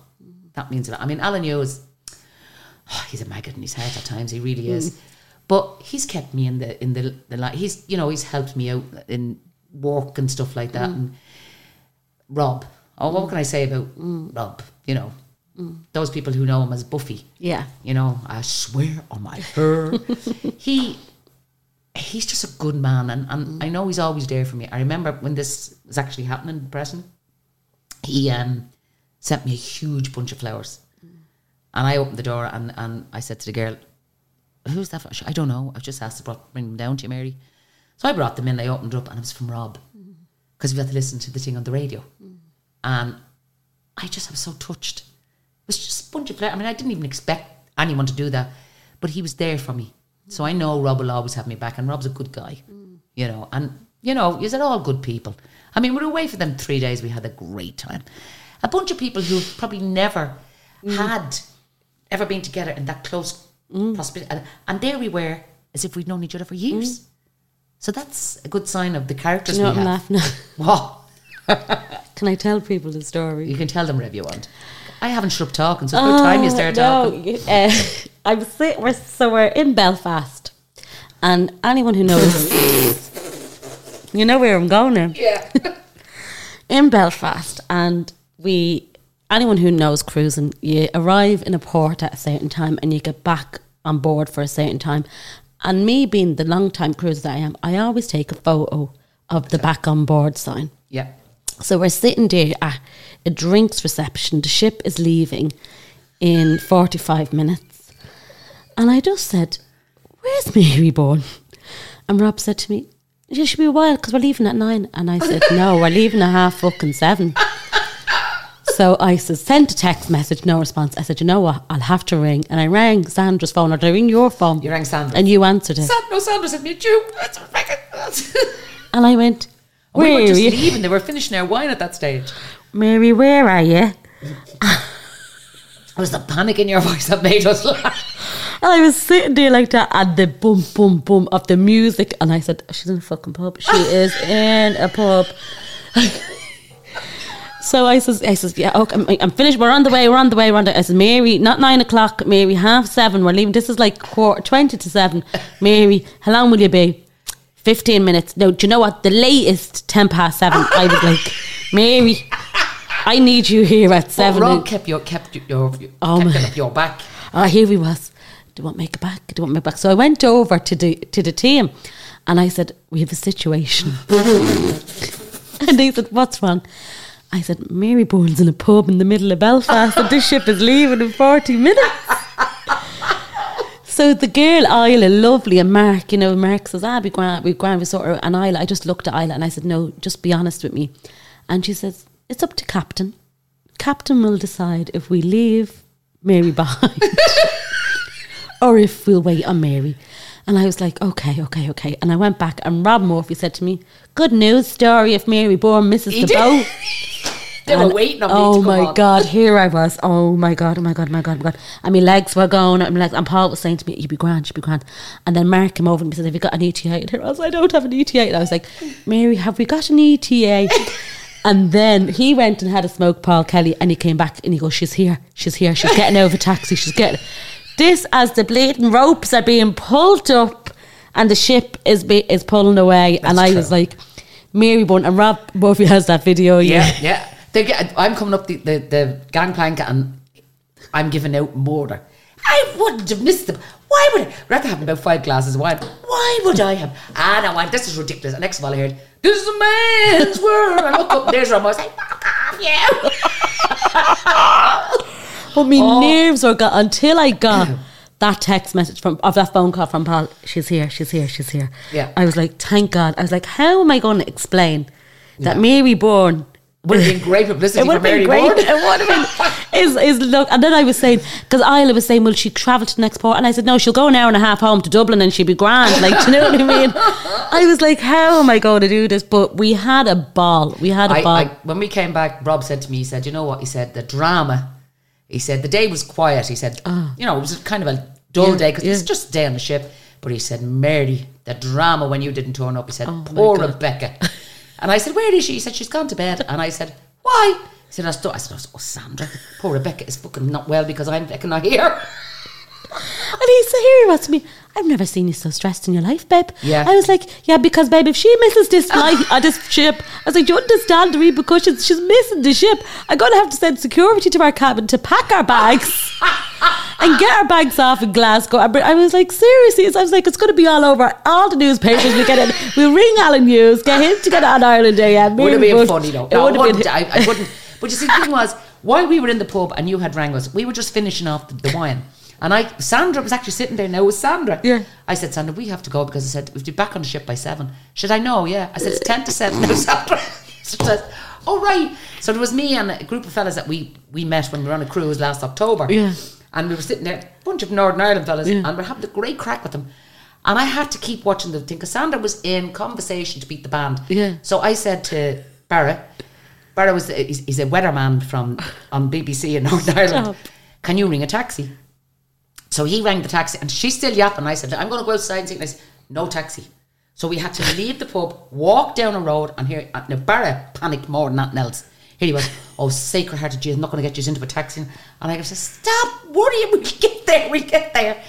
That means a lot. I mean, Alan Hughes, oh, he's a maggot in his heart at times. He really is. But he's kept me in the in the the light. He's you know he's helped me out in work and stuff like that. Mm. And Rob, oh, what can I say about mm. Rob? You know, mm. those people who know him as Buffy. Yeah. You know, I swear on my hair. he he's just a good man, and, and I know he's always there for me. I remember when this was actually happening in Preston, he um, sent me a huge bunch of flowers. And I opened the door and, and I said to the girl, Who's that? for?" I don't know. I've just asked to brought- bring them down to you, Mary. So I brought them in, I opened up, and it was from Rob. Mm. Because we had to listen to the thing on the radio. Mm. And I just I was so touched. It was just a bunch of. I mean, I didn't even expect anyone to do that, but he was there for me. So I know Rob will always have me back, and Rob's a good guy, mm. you know. And you know, you're all good people. I mean, we were away for them three days. We had a great time. A bunch of people who probably never had ever been together in that close proximity, and, and there we were as if we'd known each other for years. So that's a good sign of the characters You know we what I'm have. laughing at? What? Can I tell people the story? You can tell them whatever you want. I haven't shut up talking, so it's about time you start no, talking. uh, I'm sit- we're, so we're in Belfast, and anyone who knows, you know where I'm going now. Yeah. in Belfast, and we anyone who knows cruising, you arrive in a port at a certain time and you get back on board for a certain time. And me being the long time cruiser that I am, I always take a photo of the back on board sign. yeah. So we're sitting there at a drinks reception. The ship is leaving in 45 minutes. And I just said, Where's Mary Byrne? And Rob said to me, It should be a while because we're leaving at nine. And I said, No, we're leaving at half fucking seven. So I said, sent a text message, no response. I said, you know what? I'll have to ring. And I rang Sandra's phone, or did I ring your phone? You rang Sandra. And you answered it. Sand- no, Sandra said me, you. Record. And I went, we where were are just you? leaving. They were finishing our wine at that stage. Mary, where are you? It was the panic in your voice that made us laugh. And I was sitting there like that, and the boom, boom, boom of the music. And I said, She's in a fucking pub. She is in a pub. so I says, I says, Yeah, okay, I'm, I'm finished. We're on the way. We're on the way. We're on the I said, Mary, not nine o'clock, Mary, half seven. We're leaving. This is like quarter, 20 to seven. Mary, how long will you be? 15 minutes. No, do you know what? The latest 10 past seven. I was like, Mary, I need you here at seven. Rob kept your kept your, your Oh, kept my- up your back. Oh, here he was. Do you want me to back? Do you want me back? So I went over to the to the team and I said, We have a situation. and they said, What's wrong? I said, Mary Byrne's in a pub in the middle of Belfast and this ship is leaving in 40 minutes. So the girl Isla, lovely, and Mark, you know, Mark says, "Ah, we grand, we grand, we sort of." And Isla, I just looked at Isla and I said, "No, just be honest with me." And she says, "It's up to Captain. Captain will decide if we leave Mary behind or if we'll wait on Mary." And I was like, "Okay, okay, okay." And I went back, and Rob Murphy said to me, "Good news story if Mary Byrne misses He boat." They were waiting on me Oh my on. god, here I was. Oh my god, oh my god, oh my god, oh my god. And my legs were going, and, my legs, and Paul was saying to me, You'd be grand, you'd be grand. And then Mark came over and he said, Have you got an ETA? And I was, I don't have an ETA. And I was like, Mary, have we got an ETA? and then he went and had a smoke, Paul Kelly, and he came back and he goes, She's here, she's here, she's getting over taxi, she's getting. This as the bleeding ropes are being pulled up and the ship is be, is pulling away. and I was like, Mary Byrne, and Rob Murphy has that video. Yeah, yeah. They get, I'm coming up the, the, the gangplank and I'm giving out murder. I wouldn't have missed them. Why would I? Rather having about five glasses of wine. Why would I have? Ah, no, wine. This is ridiculous. And next of all, I heard, "This is a man's world." I look up, there's Rum. I was like, "Fuck off, you!" But my oh. nerves were got until I got that text message from of that phone call from Paul. She's here. She's here. She's here. Yeah. I was like, thank God. I was like, how am I going to explain that Mary Byrne Would have been great publicity it for Mary great. Byrne. It would have been. Is, is look, and then I was saying because Isla was saying, "Will she travel to the next port?" And I said, "No, she'll go an hour and a half home to Dublin, and she'll be grand." Like, do you know what I mean? I was like, "How am I going to do this?" But we had a ball. We had a I, ball. I, when we came back, Rob said to me, he said, you know what? He said, the drama. He said, the day was quiet. He said, you know, it was kind of a dull Ah. Yeah, day because yeah. just a day on the ship. But he said, Mary, the drama when you didn't turn up. He said, Oh, poor Rebecca. and I said, where is she? He said, she's gone to bed. And I said, why? He said, I stu- I said, oh, Sandra, poor Rebecca is fucking not well because I'm fucking not here. And he said, here he was to me, I've never seen you so stressed in your life, babe. Yeah. I was like, yeah, because, babe, if she misses this flight, uh, this ship, I was like, do you understand the repercussions? She's missing the ship. I'm to have to send security to our cabin to pack our bags and get our bags off in Glasgow. I was like, seriously? I was like, it's going to be all over all the newspapers. We get it. We'll ring Alan Hughes, get him to get on Ireland AM. Yeah, would have been funny though. It No, would I, have wouldn't, been. I, I wouldn't. But you see, the thing was, while we were in the pub and you had rang us, we were just finishing off the, the wine. And I, Sandra was actually sitting there now. with Sandra. Yeah. I said, Sandra, we have to go because I said, we'll be back on the ship by seven. Should I know? Yeah. I said, it's 10 to 7 now, Sandra. she says, oh, right. So there was me and a group of fellas that we, we met when we were on a cruise last October. Yeah. And we were sitting there, a bunch of Northern Ireland fellas, and we're having a great crack with them. And I had to keep watching the thing because Sandra was in conversation to beat the band. Yeah. So I said to Barra, Barra was he's, he's a weatherman from on BBC in Northern Ireland. Can you ring a taxi? So he rang the taxi, and she's still yapping. I said, "I'm going to go outside and see." And I said, "No taxi." So we had to leave the pub, walk down a road, and here now Barra panicked more than nothing else. Here he was, "Oh, sacred heart of Jesus, not going to get you into a taxi." And I said, "Stop worrying, we'll get there, we'll get there."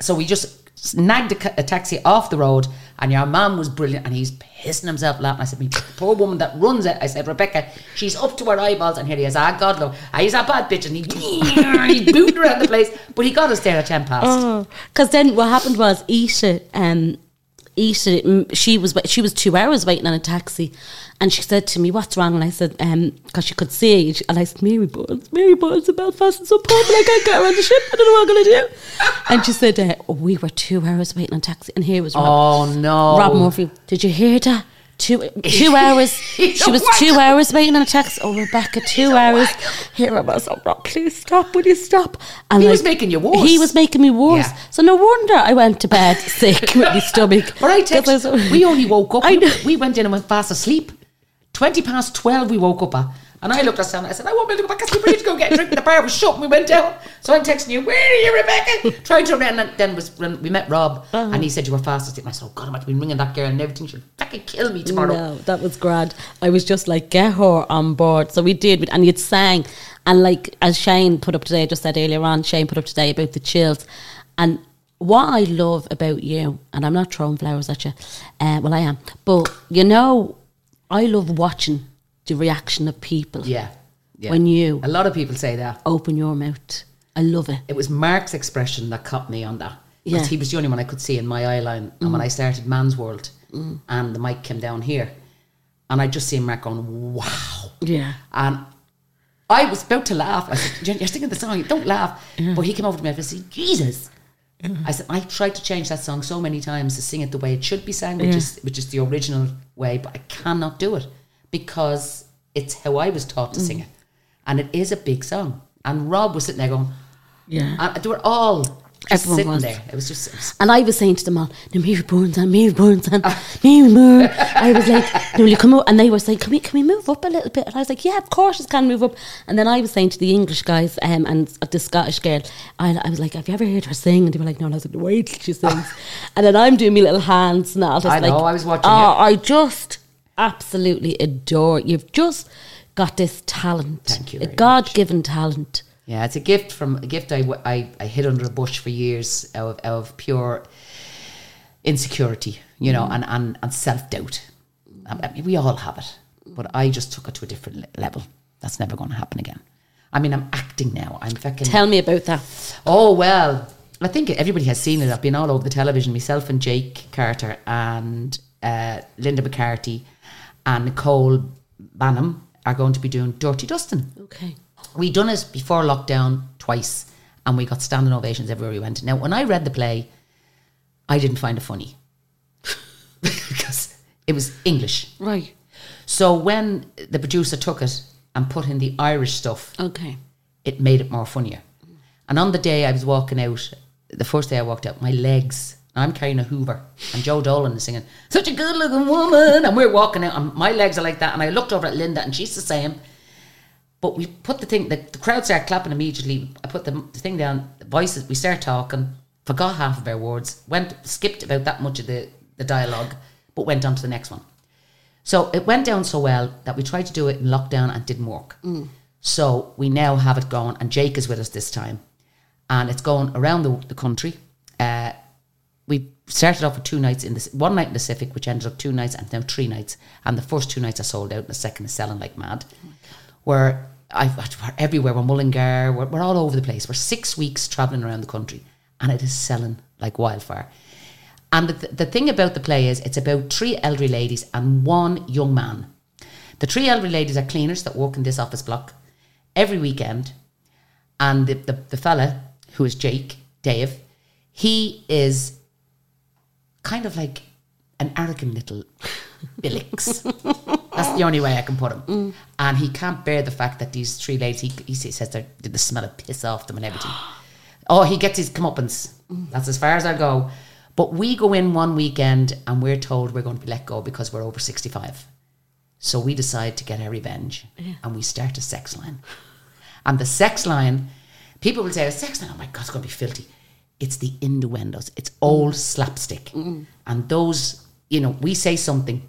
So we just snagged a, a taxi off the road, and your mum was brilliant, and he's pissing himself laughing. I said, "Me poor woman that runs it." I said, "Rebecca, she's up to her eyeballs," and here he is. Ah, God, no, ah, he's a bad bitch, and he he's booting around the place, but he got us there at ten past. Because then what happened was Isha, um, Mm, she was she was two hours waiting on a taxi, and she said to me, "What's wrong?" And I said, "Um, because she could see," and I said, "Mary Bones, Mary Bones in Belfast is so poor, but I can't get around the ship. I don't know what I'm gonna do." And she said, uh, oh, "We were two hours waiting on a taxi, and here was Rob, Oh no, Rob Murphy. Did you hear that?" Two, two hours. She was two hours waiting on a text. Oh, Rebecca, two hours. Here I was. Oh, Rob, please stop. Will you stop? And He was making you worse. He was making me worse. Yeah. So no wonder I went to bed sick with my stomach. But I 'Cause text, we only woke up. I. We went in and went fast asleep. 20 past 12 we woke up at. And I looked at Sam and I said, I want me to go back need to go get a drink. The bar was shut and we went down. So I'm texting you, where are you, Rebecca? Trying to run. And then was when we met Rob Uh-huh. and he said you were fast asleep. And I said, oh God, I might be ringing that girl and everything. She'll fucking kill me tomorrow. No, that was grand. I was just like, get her on board. So we did, and you'd sang. And like, as Shane put up today, I just said earlier on, Shane put up today about the chills. And what I love about you, and I'm not throwing flowers at you, uh, well, I am, but you know, I love watching the reaction of people Yeah. yeah. when you A lot of people say that. open your mouth. I love it. It was Mark's expression that caught me on that. Yeah. He was the only one I could see in my eye line. And when mm. I started Man's World mm. and the mic came down here, and I just see Mark going, wow. Yeah. And I was about to laugh. I said, you're singing the song, don't laugh. But he came over to me and said, Jesus. I said, I tried to change that song so many times to sing it the way it should be sang, which Yeah. is which is the original way, but I cannot do it because it's how I was taught to sing it. And it is a big song. And Rob was sitting there going, Yeah. and they were all just Everyone sitting was. there. It was just it was- And I was saying to them all, no, Mary Byrne's on, Mary Byrne's on, Mary Byrne's. I was like, no, will you come up? And they were saying, can we, can we move up a little bit? And I was like, yeah, of course, you can move up. And then I was saying to the English guys um, and the Scottish girl, I, I was like, have you ever heard her sing? And they were like, no. And I was like, wait till she sings. and then I'm doing my little hands and all. Just I know, like, I was watching Oh, you. I just absolutely adore. You've just got this talent. Thank you A God-given talent. Yeah, it's a gift from a gift I I hid under a bush for years of, of pure insecurity, you know, and, and, and self doubt. I mean, we all have it, but I just took it to a different level. That's never going to happen again. I mean, I'm acting now. I'm fucking. Tell me about that. Oh well, I think everybody has seen it. I've been all over the television. Myself and Jake Carter and uh, Linda McCarthy and Nicole Banham are going to be doing Dirty Dusting. Okay. We done it before lockdown twice, and we got standing ovations everywhere we went. Now, when I read the play, I didn't find it funny because it was English. Right. So when the producer took it and put in the Irish stuff, Okay. it made it more funnier. And on the day I was walking out, the first day I walked out, my legs, I'm carrying a Hoover, and Joe Dolan is singing, Such a good looking woman. And we're walking out, and my legs are like that. And I looked over at Linda, and she's the same. But we put the thing, the, the crowd started clapping immediately. I put the, the thing down, the voices, we start talking, forgot half of our words, went, skipped about that much of the, the dialogue, but went on to the next one. So it went down so well that we tried to do it in lockdown and didn't work. So we now have it going, and Jake is with us this time, and it's going around the, the country. Uh, started off with two nights in this one night in the Pacific, which ended up two nights and now three nights. And the first two nights are sold out, and the second is selling like mad. Oh we're, I've, we're everywhere. We're Mullingar. We're, we're all over the place. We're six weeks traveling around the country, and it is selling like wildfire. And the, the thing about the play is, it's about three elderly ladies and one young man. The three elderly ladies are cleaners that work in this office block every weekend. And the, the, the fella, who is Jake, Dave, he is kind of like an arrogant little billix. That's the only way I can put him. And he can't bear the fact that these three ladies, he, he says they did the smell of piss off them and everything. Oh, he gets his comeuppance. That's as far as I go. But we go in one weekend and we're told we're going to be let go because we're over 65. So we decide to get our revenge and we start a sex line. And the sex line, people will say, a sex line, oh my God, it's going to be filthy. It's the innuendos. It's old mm. slapstick. And those, you know, we say something.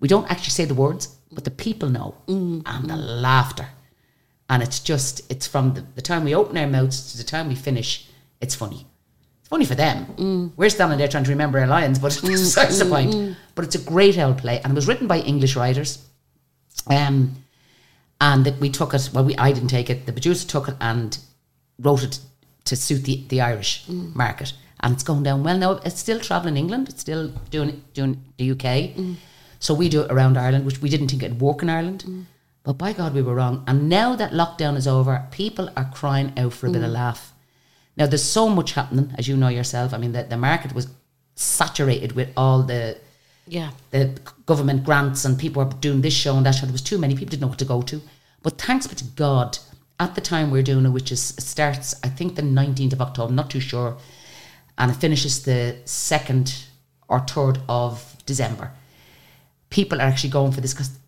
We don't actually say the words, but the people know. Mm-hmm. And the laughter. And it's just, it's from the, the time we open our mouths to the time we finish, it's funny. It's funny for them. Mm. We're standing there trying to remember our lines, but mm, besides the point. But it's a great old play. And it was written by English writers. Um, and that we took it. Well, we I didn't take it. The producer took it and wrote it to suit the, the Irish mm. market, and it's going down well. Now it's still traveling England. It's still doing doing the UK. Mm. So we do it around Ireland, which we didn't think it'd work in Ireland. Mm. But by God, we were wrong. And now that lockdown is over, people are crying out for a bit of laugh. Now there's so much happening, as you know yourself. I mean, the, the market was saturated with all the Yeah. the government grants and people were doing this show and that show. There was too many people didn't know what to go to. But thanks be to God, at the time we're doing it, which is starts I think the nineteenth of October, I'm not too sure, and it finishes the second or third of December. People are actually going for this because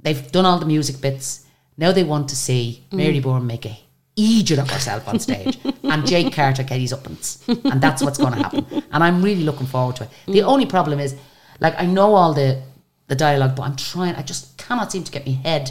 they've done all the music bits. Now they want to see Mary mm. Byrne make a idiot of herself on stage and Jake Carter get his uppance. And that's what's going to happen. And I'm really looking forward to it. The mm. only problem is, like, I know all the, the dialogue, but I'm trying, I just cannot seem to get my head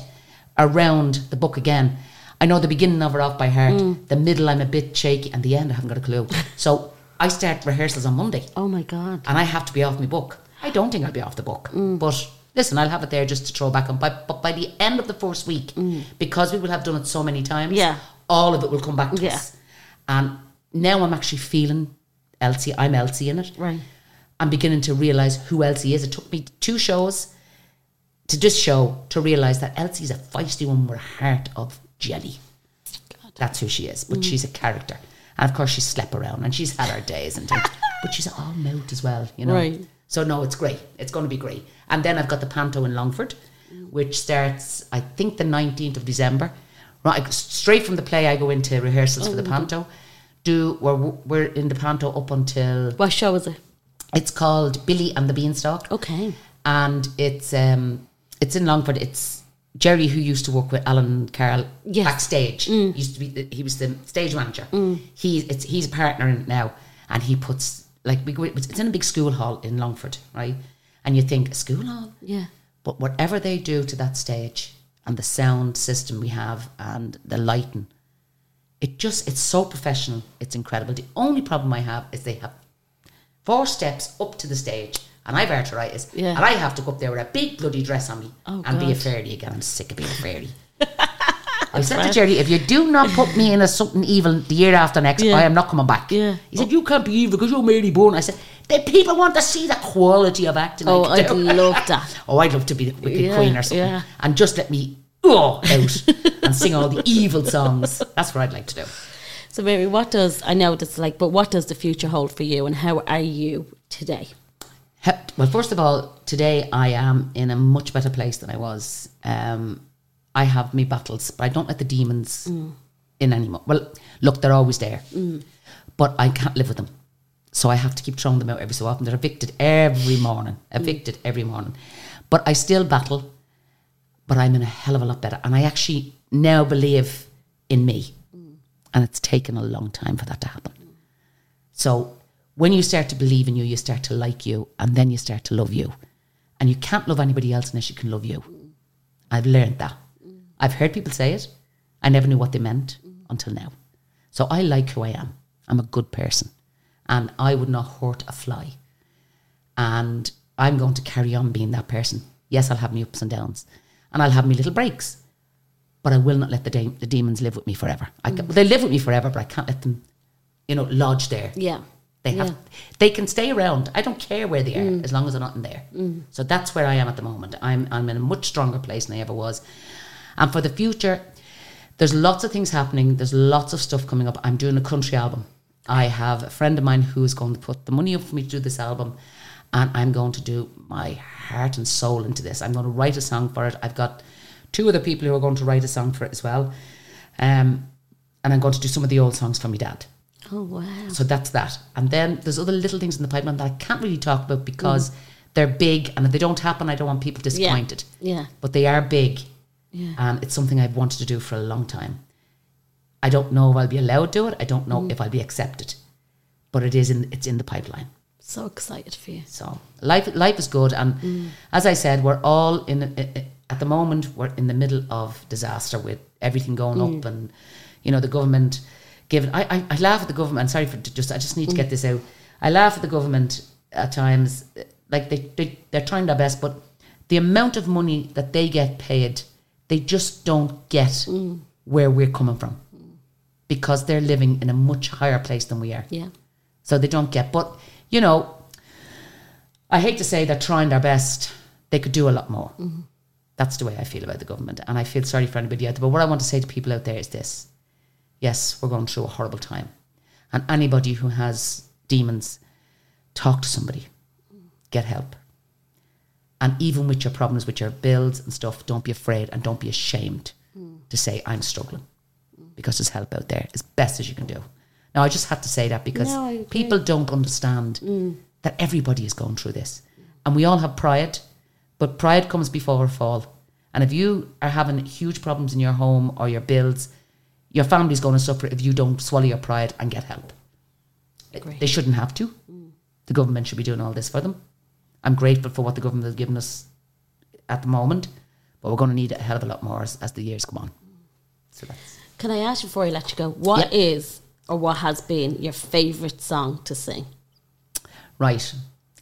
around the book again. I know the beginning of it off by heart, mm. the middle I'm a bit shaky, and the end I haven't got a clue. So I start rehearsals on Monday Oh my God. and I have to be off my book. I don't think I'll be off the book, mm. but listen, I'll have it there just to throw back on. But, but by the end of the first week, mm. because we will have done it so many times, Yeah. all of it will come back to Yeah. us. And now I'm actually feeling Elsie. I'm Elsie in it. Right. I'm beginning to realize who Elsie is. It took me two shows to this show to realize that Elsie's a feisty woman with a heart of jelly. That's who she is. But she's a character. And of course, she's slept around and she's had her days and things. but she's all mouth as well, you know. Right. So, no, it's great. It's going to be great. And then I've got the Panto in Longford, which starts, I think, the 19th of December. Right, straight from the play, I go into rehearsals for the Panto. Do we're, we're in the Panto up until What show is it? it's called Billy and the Beanstalk. Okay. And it's um it's in Longford. It's Jerry who used to work with Alan Carroll Yes. backstage. Mm. Used to be the, he was the stage manager. Mm. He it's he's a partner in it now and he puts like we go it's in a big school hall in Longford, right? And you think a school hall? Yeah. But whatever they do to that stage and the sound system we have and the lighting, it just it's so professional. It's incredible. The only problem I have is they have four steps up to the stage, and I've arthritis, Yeah. and I have to go up there with a big bloody dress on me Oh, and be a fairy again. I'm sick of being a fairy. I said to Jerry, if you do not put me in a something evil the year after next, Yeah. I am not coming back. Yeah. He said, you can't be evil because you're Mary Byrne. I said, the people want to see the quality of acting. Oh, I I'd do." love that. Oh, I'd love to be the wicked Yeah, queen or something. yeah. And just let me oh, out and sing all the evil songs. That's what I'd like to do. So, Mary, what does I know this like, but what does the future hold for you, and how are you today? Well, first of all, today I am in a much better place than I was. Um, I have me battles, but I don't let the demons mm. in anymore. Well, look, they're always there, mm. but I can't live with them. So I have to keep throwing them out every so often. They're evicted every morning, mm. evicted every morning. But I still battle, but I'm in a hell of a lot better. And I actually now believe in me. And it's taken a long time for that to happen. So when you start to believe in you, you start to like you, and then you start to love you. And you can't love anybody else unless you can love you. I've learned that. I've heard people say it. I never knew what they meant until now. So I like who I am. I'm a good person. And I would not hurt a fly. And I'm going to carry on being that person. Yes, I'll have my ups and downs. And I'll have my little breaks. But I will not let the, de- the demons live with me forever. I ca- They live with me forever, but I can't let them, you know, lodge there. Yeah, They have, Yeah. they can stay around. I don't care where they are as long as they're not in there. So that's where I am at the moment. I'm I'm in a much stronger place than I ever was. And for the future, there's lots of things happening. There's lots of stuff coming up. I'm doing a country album. I have a friend of mine who is going to put the money up for me to do this album, and I'm going to do my heart and soul into this. I'm going to write a song for it. I've got two other people who are going to write a song for it as well, um, and I'm going to do some of the old songs for my dad. Oh wow. So that's that. And then there's other little things in the pipeline that I can't really talk about because mm. they're big and if they don't happen, I don't want people disappointed. Yeah. But they are big. Yeah. And it's something I've wanted to do for a long time. I don't know if I'll be allowed to do it. I don't know mm. if I'll be accepted. But it is in it's in the pipeline. So excited for you. So life life is good, and mm. as I said, we're all in i- i- at the moment. We're in the middle of disaster with everything going up, and you know the government giving. I, I, I laugh at the government. Sorry for just. I just need to get mm. this out. I laugh at the government at times, uh, like they, they they're trying their best, but the amount of money that they get paid, they just don't get mm. where we're coming from, because they're living in a much higher place than we are Yeah. so they don't get. But you know, I hate to say they're trying their best. They could do a lot more. Mm-hmm. That's the way I feel about the government, and I feel sorry for anybody out there. But what I want to say to people out there is this: Yes, we're going through a horrible time, and anybody who has demons, talk to somebody, get help. And even with your problems with your bills and stuff, don't be afraid and don't be ashamed to say I'm struggling because there's help out there as best as you can do. Now, I just had to say that because No, people don't understand mm. that everybody is going through this. And we all have pride, but pride comes before a fall. And if you are having huge problems in your home or your bills, your family's going to suffer if you don't swallow your pride and get help. They shouldn't have to. The government should be doing all this for them. I'm grateful for what the government has given us at the moment, but we're going to need a hell of a lot more as, as the years come on. So that's Can I ask you before I let you go, what Yeah. is or what has been your favourite song to sing? Right.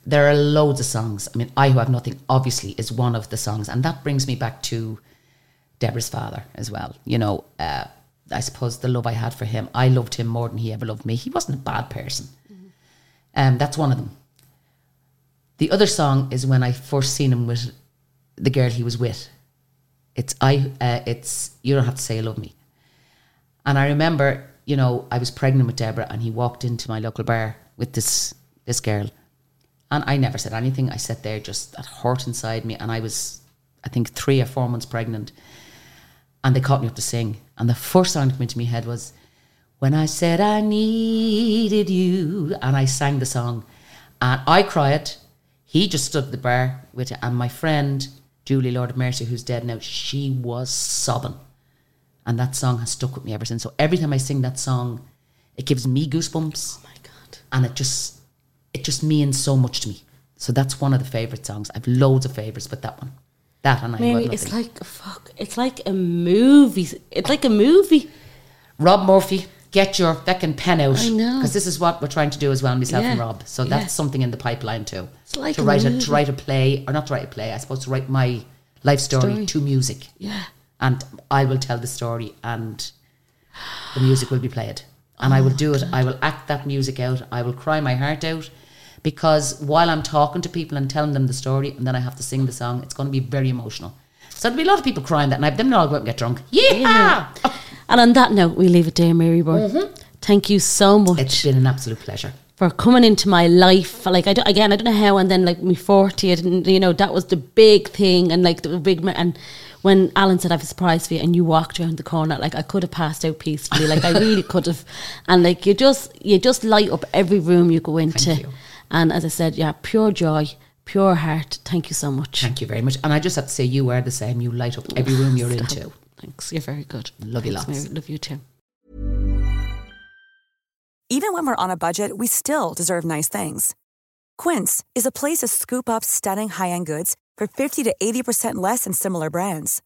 There are loads of songs. I mean, I Who Have Nothing obviously is one of the songs. And that brings me back to Deborah's father as well. You know, uh, I suppose the love I had for him, I loved him more than he ever loved me. He wasn't a bad person. Um, that's one of them. The other song is when I first seen him with the girl he was with. It's I. Uh, it's you don't have to say you love me. And I remember, you know, I was pregnant with Deborah, and he walked into my local bar with this this girl, and I never said anything. I sat there, just that hurt inside me, and I was, I think, three or four months pregnant, and they caught me up to sing, and the first song that came into my head was, "When I said I needed you," and I sang the song, and I cried. He just stood at the bar with it, and my friend Julie Lord of Mercy, who's dead now, she was sobbing. And that song has stuck with me ever since. So every time I sing that song, it gives me goosebumps. Oh my God. And it just it just means so much to me. So that's one of the favourite songs. I've loads of favourites, but that one. That and I Mary, it's like fuck. It's like a movie. It's like a movie. Rob Murphy, get your fucking pen out. I know. Because this is what we're trying to do as well, myself and Rob. So Yeah. that's something in the pipeline too. It's like to a write a to write a play or not to write a play, I suppose to write my life story, Story. to music. Yeah. and I will tell the story, and the music will be played, and I oh will do it. I will act that music out. I will cry my heart out. Because while I'm talking to people and telling them the story, and then I have to sing the song, it's going to be very emotional. So there'll be a lot of people crying that night. Then they'll all go out and get drunk. Yeah! And on that note, we leave it there, Mary Boy. Mm-hmm. Thank you so much. It's been an absolute pleasure. for coming into my life. Like I don't, again, I don't know how. And then like me forty, I didn't, you know, that was the big thing. And like the big, and when Alan said I have a surprise for you, and you walked around the corner, like I could have passed out peacefully. Like I really could have. And like you just, you just light up every room you go into. you. And as I said, yeah, pure joy, pure heart. Thank you so much. Thank you very much. And I just have to say, you are the same. You light up every room you're Stop. into. Thanks. You're very good. Love you lots. Mary. Love you too. Even when we're on a budget, we still deserve nice things. Quince is a place to scoop up stunning high-end goods for 50 to 80% less than similar brands.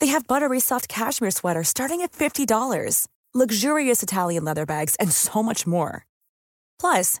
They have buttery soft cashmere sweaters starting at $50, luxurious Italian leather bags, and so much more. Plus,